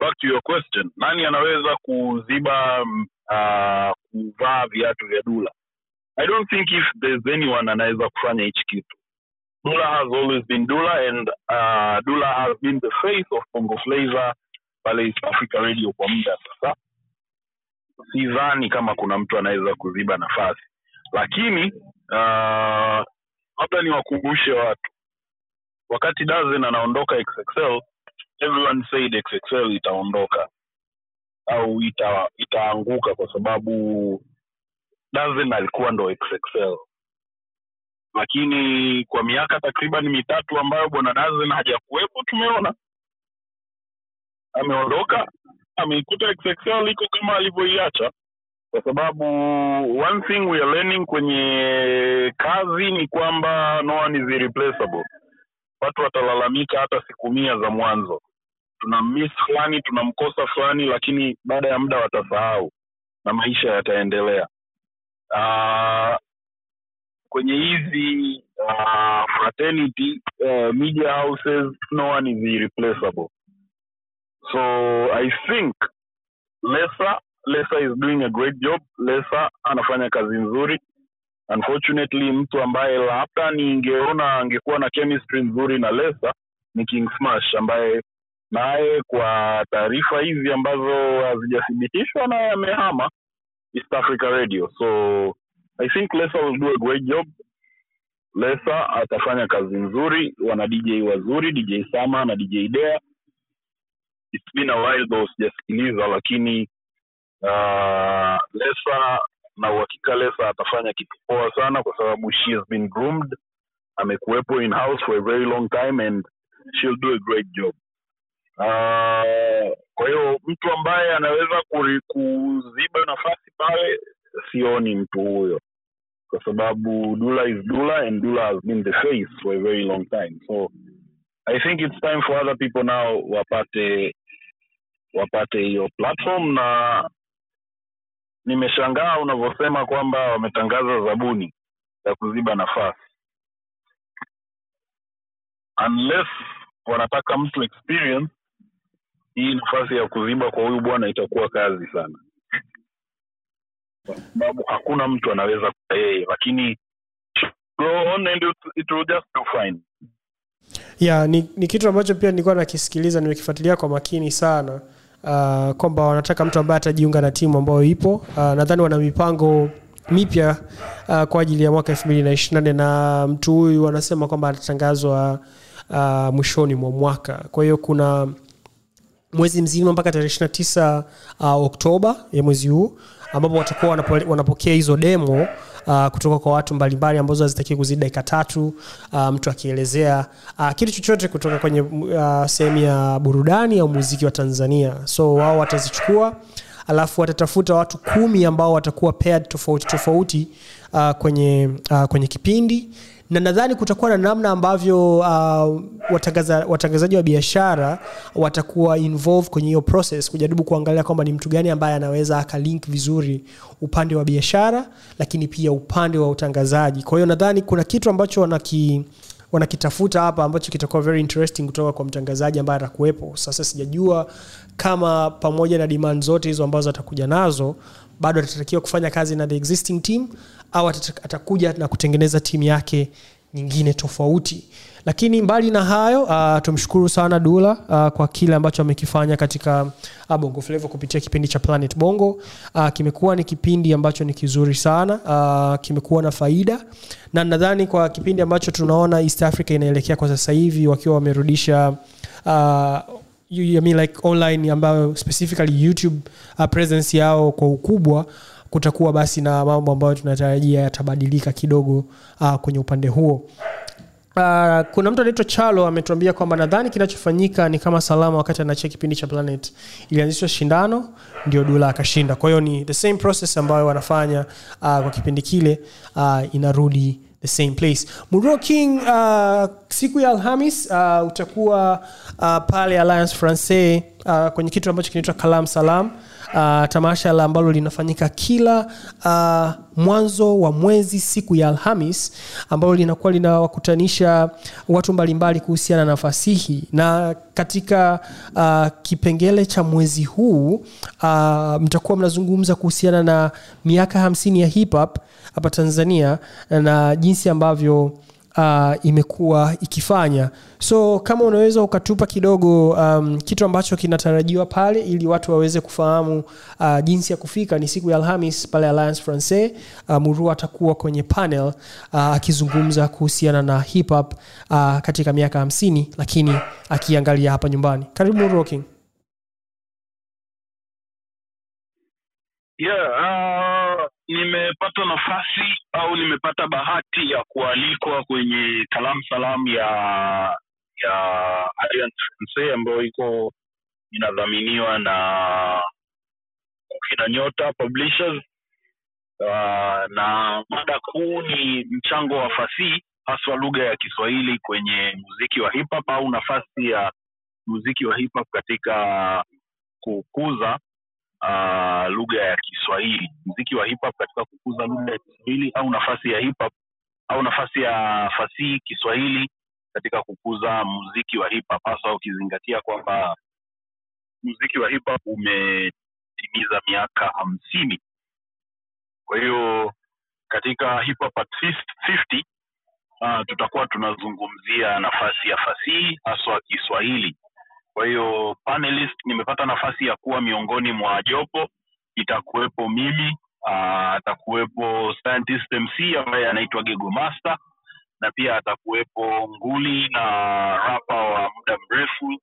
Back to your question. Nani anaweza kuziba uh, kuvaa viatu vya dula? I don't think if there's anyone anaweza kufanya hichi kitu. Dula has always been dula and uh, dula has been the face of bongo flavor pale east africa radio kwa muda sasa. Sidhani kama kuna mtu anaweza kuziba nafasi. Lakini uh, labda niwakumbushe watu. Wakati dazen anaondoka xxl everyone said xxl itaondoka. Au ita itaanguka kwa sababu dazen alikuwa ndo xxl lakini kwa miaka takriban mitatu ambayo bwana dazen hajakuwepo tumeona ameondoka ameikuta xxl iko kama alivyoiacha. Kwa sababu one thing we are learning kwenye kazi ni kwamba no one is irreplaceable. Watu watalalamika hata siku mia za mwanzo. Tuna miss fulani tunamkosa fulani lakini baada ya muda watasahau na maisha yataendelea. Uh, kwenye hizi uh, fraternity uh, media houses no one is irreplaceable so i think lesa lesa is doing a great job. Lesa anafanya kazi nzuri. Unfortunately mtu ambaye labda ningeona angekuwa na chemistry nzuri na lesa ni king smash ambaye naye kwa taarifa hizi ambazo hazijathibitishwa naye amehama east africa radio. So i think lesa will do a great job. Lesa atafanya kazi nzuri. Wana dj wazuri dj sama na dj dea it's been a while though sijasikiliza lakini uh, lesa na uhakika lesa atafanya kitu poa sana kwa sababu she has been groomed. Amekuwepo in house for a very long time and she'll do a great job. Uh, kwa hiyo mtu ambaye anaweza kuziba nafasi pale sioni mtu huyo. Kwa sababu dula is dula and dula has been the face for a very long time. So i think it's time for other people now wapate wapate hiyo platform na nimeshangaa unavyosema kwamba wametangaza zabuni ya kuziba nafasi. Unless wanataka mtu experience hii nafasi ya kuziba kwa huyu bwana itakuwa kazi sana. Kwa sababu hakuna mtu anaweza kwa yeye lakini go on and it, will just do fine yeah, ni, ni kitu ambacho pia nilikuwa nakisikiliza nimekifuatilia kwa makini sana uh, kwamba wanataka mtu ambaye atajiunga na timu ambayo ipo. Uh, nadhani wana mipango mipya uh, kwa ajili ya mwaka elfu mbili na mtu huyu wanasema kwamba atatangazwa uh, mwishoni mwa mwaka. Kwa hiyo kuna mwezi mzima mpaka tarehe ishiri na tisa uh, oktoba ya mwezi huu ambapo watakuwa wanapokea hizo demo uh, kutoka kwa watu mbalimbali ambazo hazitaki kuzidi dakika tatu uh, mtu akielezea uh, kitu chochote kutoka kwenye uh, sehemu ya burudani au muziki wa tanzania. So wao watazichukua alafu watatafuta watu kumi ambao watakuwa paired tofauti tofauti uh, kwenye, uh, kwenye kipindi na nadhani kutakuwa na namna ambavyo uh, watangaza, watangazaji wa biashara watakuwa involved kwenye hiyo process kujaribu kuangalia kwamba ni mtu gani ambaye anaweza akalink vizuri upande wa biashara lakini pia upande wa utangazaji. Kwa hiyo nadhani kuna kitu ambacho wanaki wanakitafuta hapa ambacho kitakuwa very interesting kutoka kwa mtangazaji ambaye atakuwepo. Sasa sijajua kama pamoja na demand zote hizo ambazo atakuja nazo bado atatakiwa kufanya kazi na the existing team au atakuja na kutengeneza timu yake nyingine tofauti. Lakini mbali na hayo uh, tumshukuru sana dula uh, kwa kile ambacho amekifanya katika uh, bongo flavor kupitia kipindi cha planet bongo. Uh, kimekuwa ni kipindi ambacho ni kizuri sana. Uh, kimekuwa na faida. Na nadhani kwa kipindi ambacho tunaona east africa inaelekea kwa sasa hivi wakiwa wamerudisha uh, I mean like online ambayo specifically youtube uh, presence yao kwa ukubwa kutakuwa basi na mambo ambayo tunatarajia yatabadilika kidogo uh, kwenye upande huo. Uh, kuna mtu anaitwa chalo ametuambia kwamba nadhani kinachofanyika ni kama salama wakati anachia kipindi cha planet. Ilianzishwa shindano ndio dula akashinda. Kwa hiyo ni the same process ambayo wanafanya uh, kwa kipindi kile uh, inarudi the same place. Muro king uh, siku ya alhamis uh, utakuwa uh, pale alliance francais uh, kwenye kitu ambacho kinaitwa kalam salam uh, tamasha la ambalo linafanyika kila uh, mwanzo wa mwezi siku ya alhamis ambalo linakuwa linawakutanisha watu mbalimbali kuhusiana na fasihi. Na katika uh, kipengele cha mwezi huu uh, mtakuwa mnazungumza kuhusiana na miaka hamsini ya hip hop hapa tanzania na jinsi ambavyo uh, imekuwa ikifanya. So kama unaweza ukatupa kidogo um, kitu ambacho kinatarajiwa pale ili watu waweze kufahamu uh, jinsi ya kufika ni siku ya alhamis pale alliance francais. Uh, murua atakuwa kwenye panel uh, akizungumza kuhusiana na hip hop uh, katika miaka hamsini lakini akiangalia hapa nyumbani. Karibu murua yeah uh, nimepata nafasi au nimepata bahati ya kualikwa kwenye kalam salam ya ya Alliance France ambayo iko inadhaminiwa na kina nyota publishers. Uh, na mada kuu ni mchango wa fasihi haswa lugha ya kiswahili kwenye muziki wa hip hop au nafasi ya muziki wa hip hop katika kukuza uh, lugha ya Kiswahili, mziki wa hip hop katika kukuza lugha ya Kiswahili au nafasi ya hip hop au nafasi ya fasihi Kiswahili katika kukuza muziki wa hip hop, hasa ukizingatia kwamba muziki wa hip hop umetimiza miaka hamsini. Kwa hiyo katika hip hop at 50 uh, tutakuwa tunazungumzia nafasi ya fasihi haswa Kiswahili kwa hiyo panelist nimepata nafasi ya kuwa miongoni mwa jopo itakuwepo mimi atakuwepo scientist mc ambaye anaitwa gego master na pia atakuwepo nguli na rapa wa muda mrefu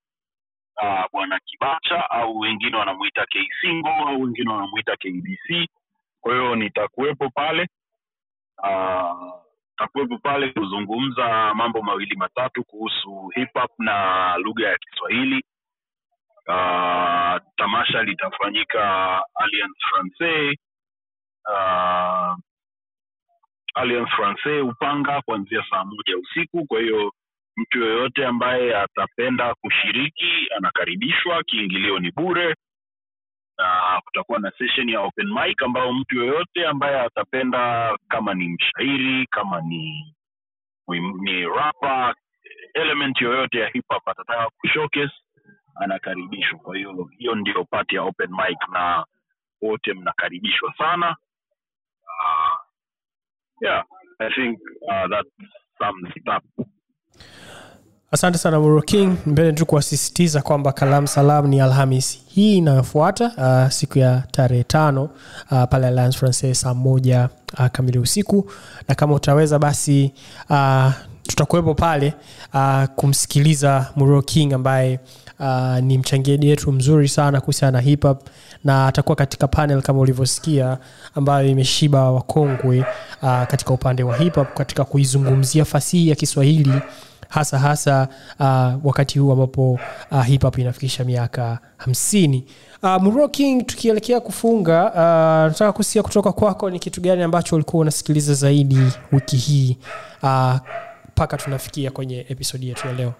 bwana kibacha au wengine wanamuita ksingo au wengine wanamuita kbc kwa hiyo nitakuwepo pale uh, takuwepo pale kuzungumza mambo mawili matatu kuhusu hip hop na lugha ya Kiswahili. Uh, tamasha litafanyika Alliance Francaise uh, Alliance Francaise Upanga kuanzia saa moja usiku. Kwa hiyo mtu yoyote ambaye atapenda kushiriki anakaribishwa, kiingilio ni bure na kutakuwa na session ya open mic ambayo mtu yoyote ambaye atapenda kama ni mshairi kama ni ni rapa element yoyote ya hip hop atataka kushowcase anakaribishwa. Kwa hiyo hiyo ndio pati ya open mic na wote mnakaribishwa sana. Uh, yeah i think uh, that sums it up asante sana muro king. Mbele tu kuwasisitiza kwamba kalam salam ni alhamis. Hii inayofuata uh, siku ya tarehe tano uh, pale alliance francais saa moja uh, kamili usiku. Na kama utaweza basi uh, tutakuwepo pale uh, kumsikiliza muro king ambaye uh, ni mchangiaji wetu mzuri sana kuhusiana na hip hop na atakuwa katika panel kama ulivyosikia ambayo imeshiba wakongwe uh, katika upande wa hip hop katika kuizungumzia fasihi ya kiswahili hasa hasa uh, wakati huu ambapo uh, hip inafikisha miaka hamsini. Uh, Muro King tukielekea kufunga uh, nataka kusikia kutoka kwako ni kitu gani ambacho ulikuwa unasikiliza zaidi wiki hii mpaka uh, tunafikia kwenye episodi yetu ya leo?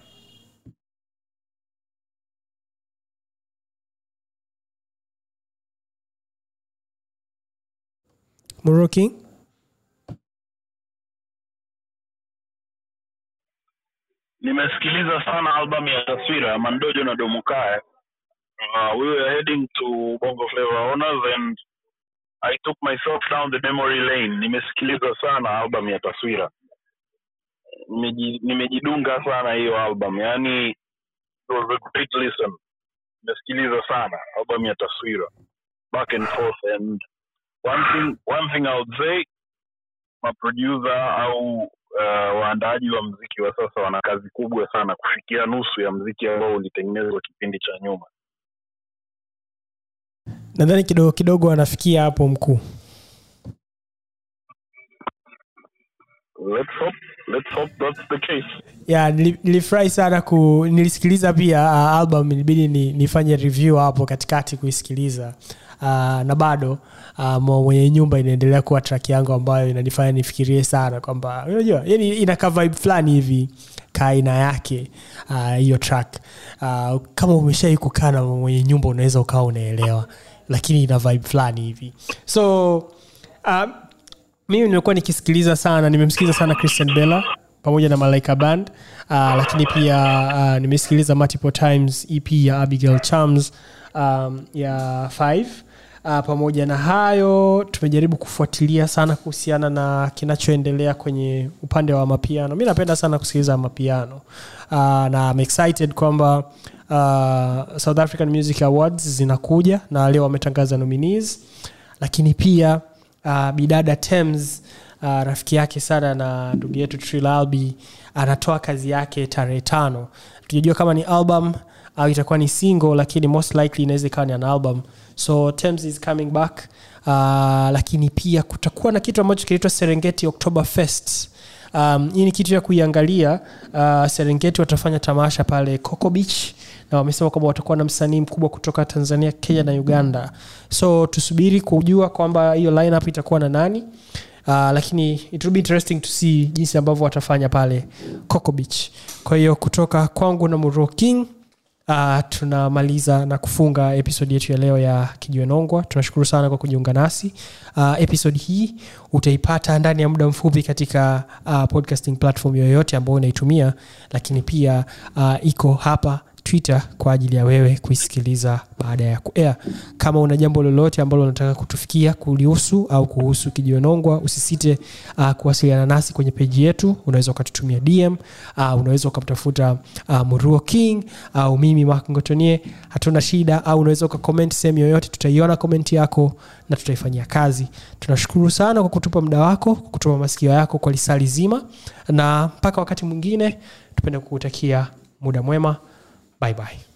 Muro nimesikiliza sana albamu ya taswira ya mandojo na domukae uh, we were heading to bongo flavor honors and i took myself down the memory lane. Nimesikiliza sana albamu ya taswira. Nimejidunga sana hiyo album. Yani it was a great listen. Nimesikiliza sana album ya taswira. Back and forth and one thing one thing i would say maproducer au uh, waandaaji wa mziki wa sasa wana kazi kubwa sana kufikia nusu ya mziki ambao ulitengenezwa kipindi cha nyuma. Nadhani kidogo kidogo anafikia hapo mkuu. Let's hope let's hope that's the case. Yeah, nilifurahi sana ku nilisikiliza pia uh, album ilibidi ni, nifanye review hapo katikati kuisikiliza uh, na bado uh, mwenye nyumba inaendelea kuwa track yangu ambayo inanifanya nifikirie sana kwamba unajua yani inaka vibe fulani hivi kaaina yake ah, hiyo uh, track. Uh, kama umeshai kukaa na mwenye nyumba unaweza ukawa unaelewa lakini ina vibe fulani hivi. So uh, mimi nimekuwa nikisikiliza sana nimemsikiliza sana christian bella pamoja na malaika band. Uh, lakini pia uh, nimesikiliza multiple times ep ya abigail chams um, ya 5 Uh, pamoja na hayo tumejaribu kufuatilia sana kuhusiana na kinachoendelea kwenye upande wa mapiano. Mi napenda sana kusikiliza mapiano. Uh, na I'm excited kwamba uh, south african music awards zinakuja na leo wametangaza nominees. Lakini pia uh, bidada tems uh, rafiki yake sana na ndugu yetu trilalbi anatoa kazi yake tarehe tano. Tujajua kama ni album au itakuwa ni single lakini most likely inaweza ikawa ni an album. So Thames is coming back. Uh, lakini pia kutakuwa na kitu ambacho kinaitwa serengeti october fest um, hii ni kitu ya kuiangalia. Uh, serengeti watafanya tamasha pale coco beach na wamesema kwamba watakuwa na msanii mkubwa kutoka tanzania kenya na uganda. So tusubiri kujua kwamba hiyo itakuwa na nani uh, lakini it will be interesting to see jinsi ambavyo watafanya pale coco beach. Kwa hiyo kutoka kwangu na muro king uh, tunamaliza na kufunga episodi yetu ya leo ya kijiwenongwa tunashukuru sana kwa kujiunga nasi. Uh, episodi hii utaipata ndani ya muda mfupi katika uh, podcasting platform yoyote ambayo unaitumia lakini pia uh, iko hapa twitter kwa ajili ya wewe kuisikiliza baada ya kuea kama una jambo lolote ambalo unataka kutufikia kulihusu au kuhusu kijionongwa usisite uh, kuwasiliana nasi kwenye peji yetu. Unaweza ukatutumia dm uh, unaweza ukamtafuta uh, muruo king au uh, mimi ngotonie. Hatuna shida au unaweza ukakoment sehemu yoyote tutaiona komenti yako na tutaifanyia kazi. Tunashukuru sana kwa kutupa muda wako kutupa masikio yako kwa lisali zima na mpaka wakati mwingine tupende kukutakia muda mwema bye bye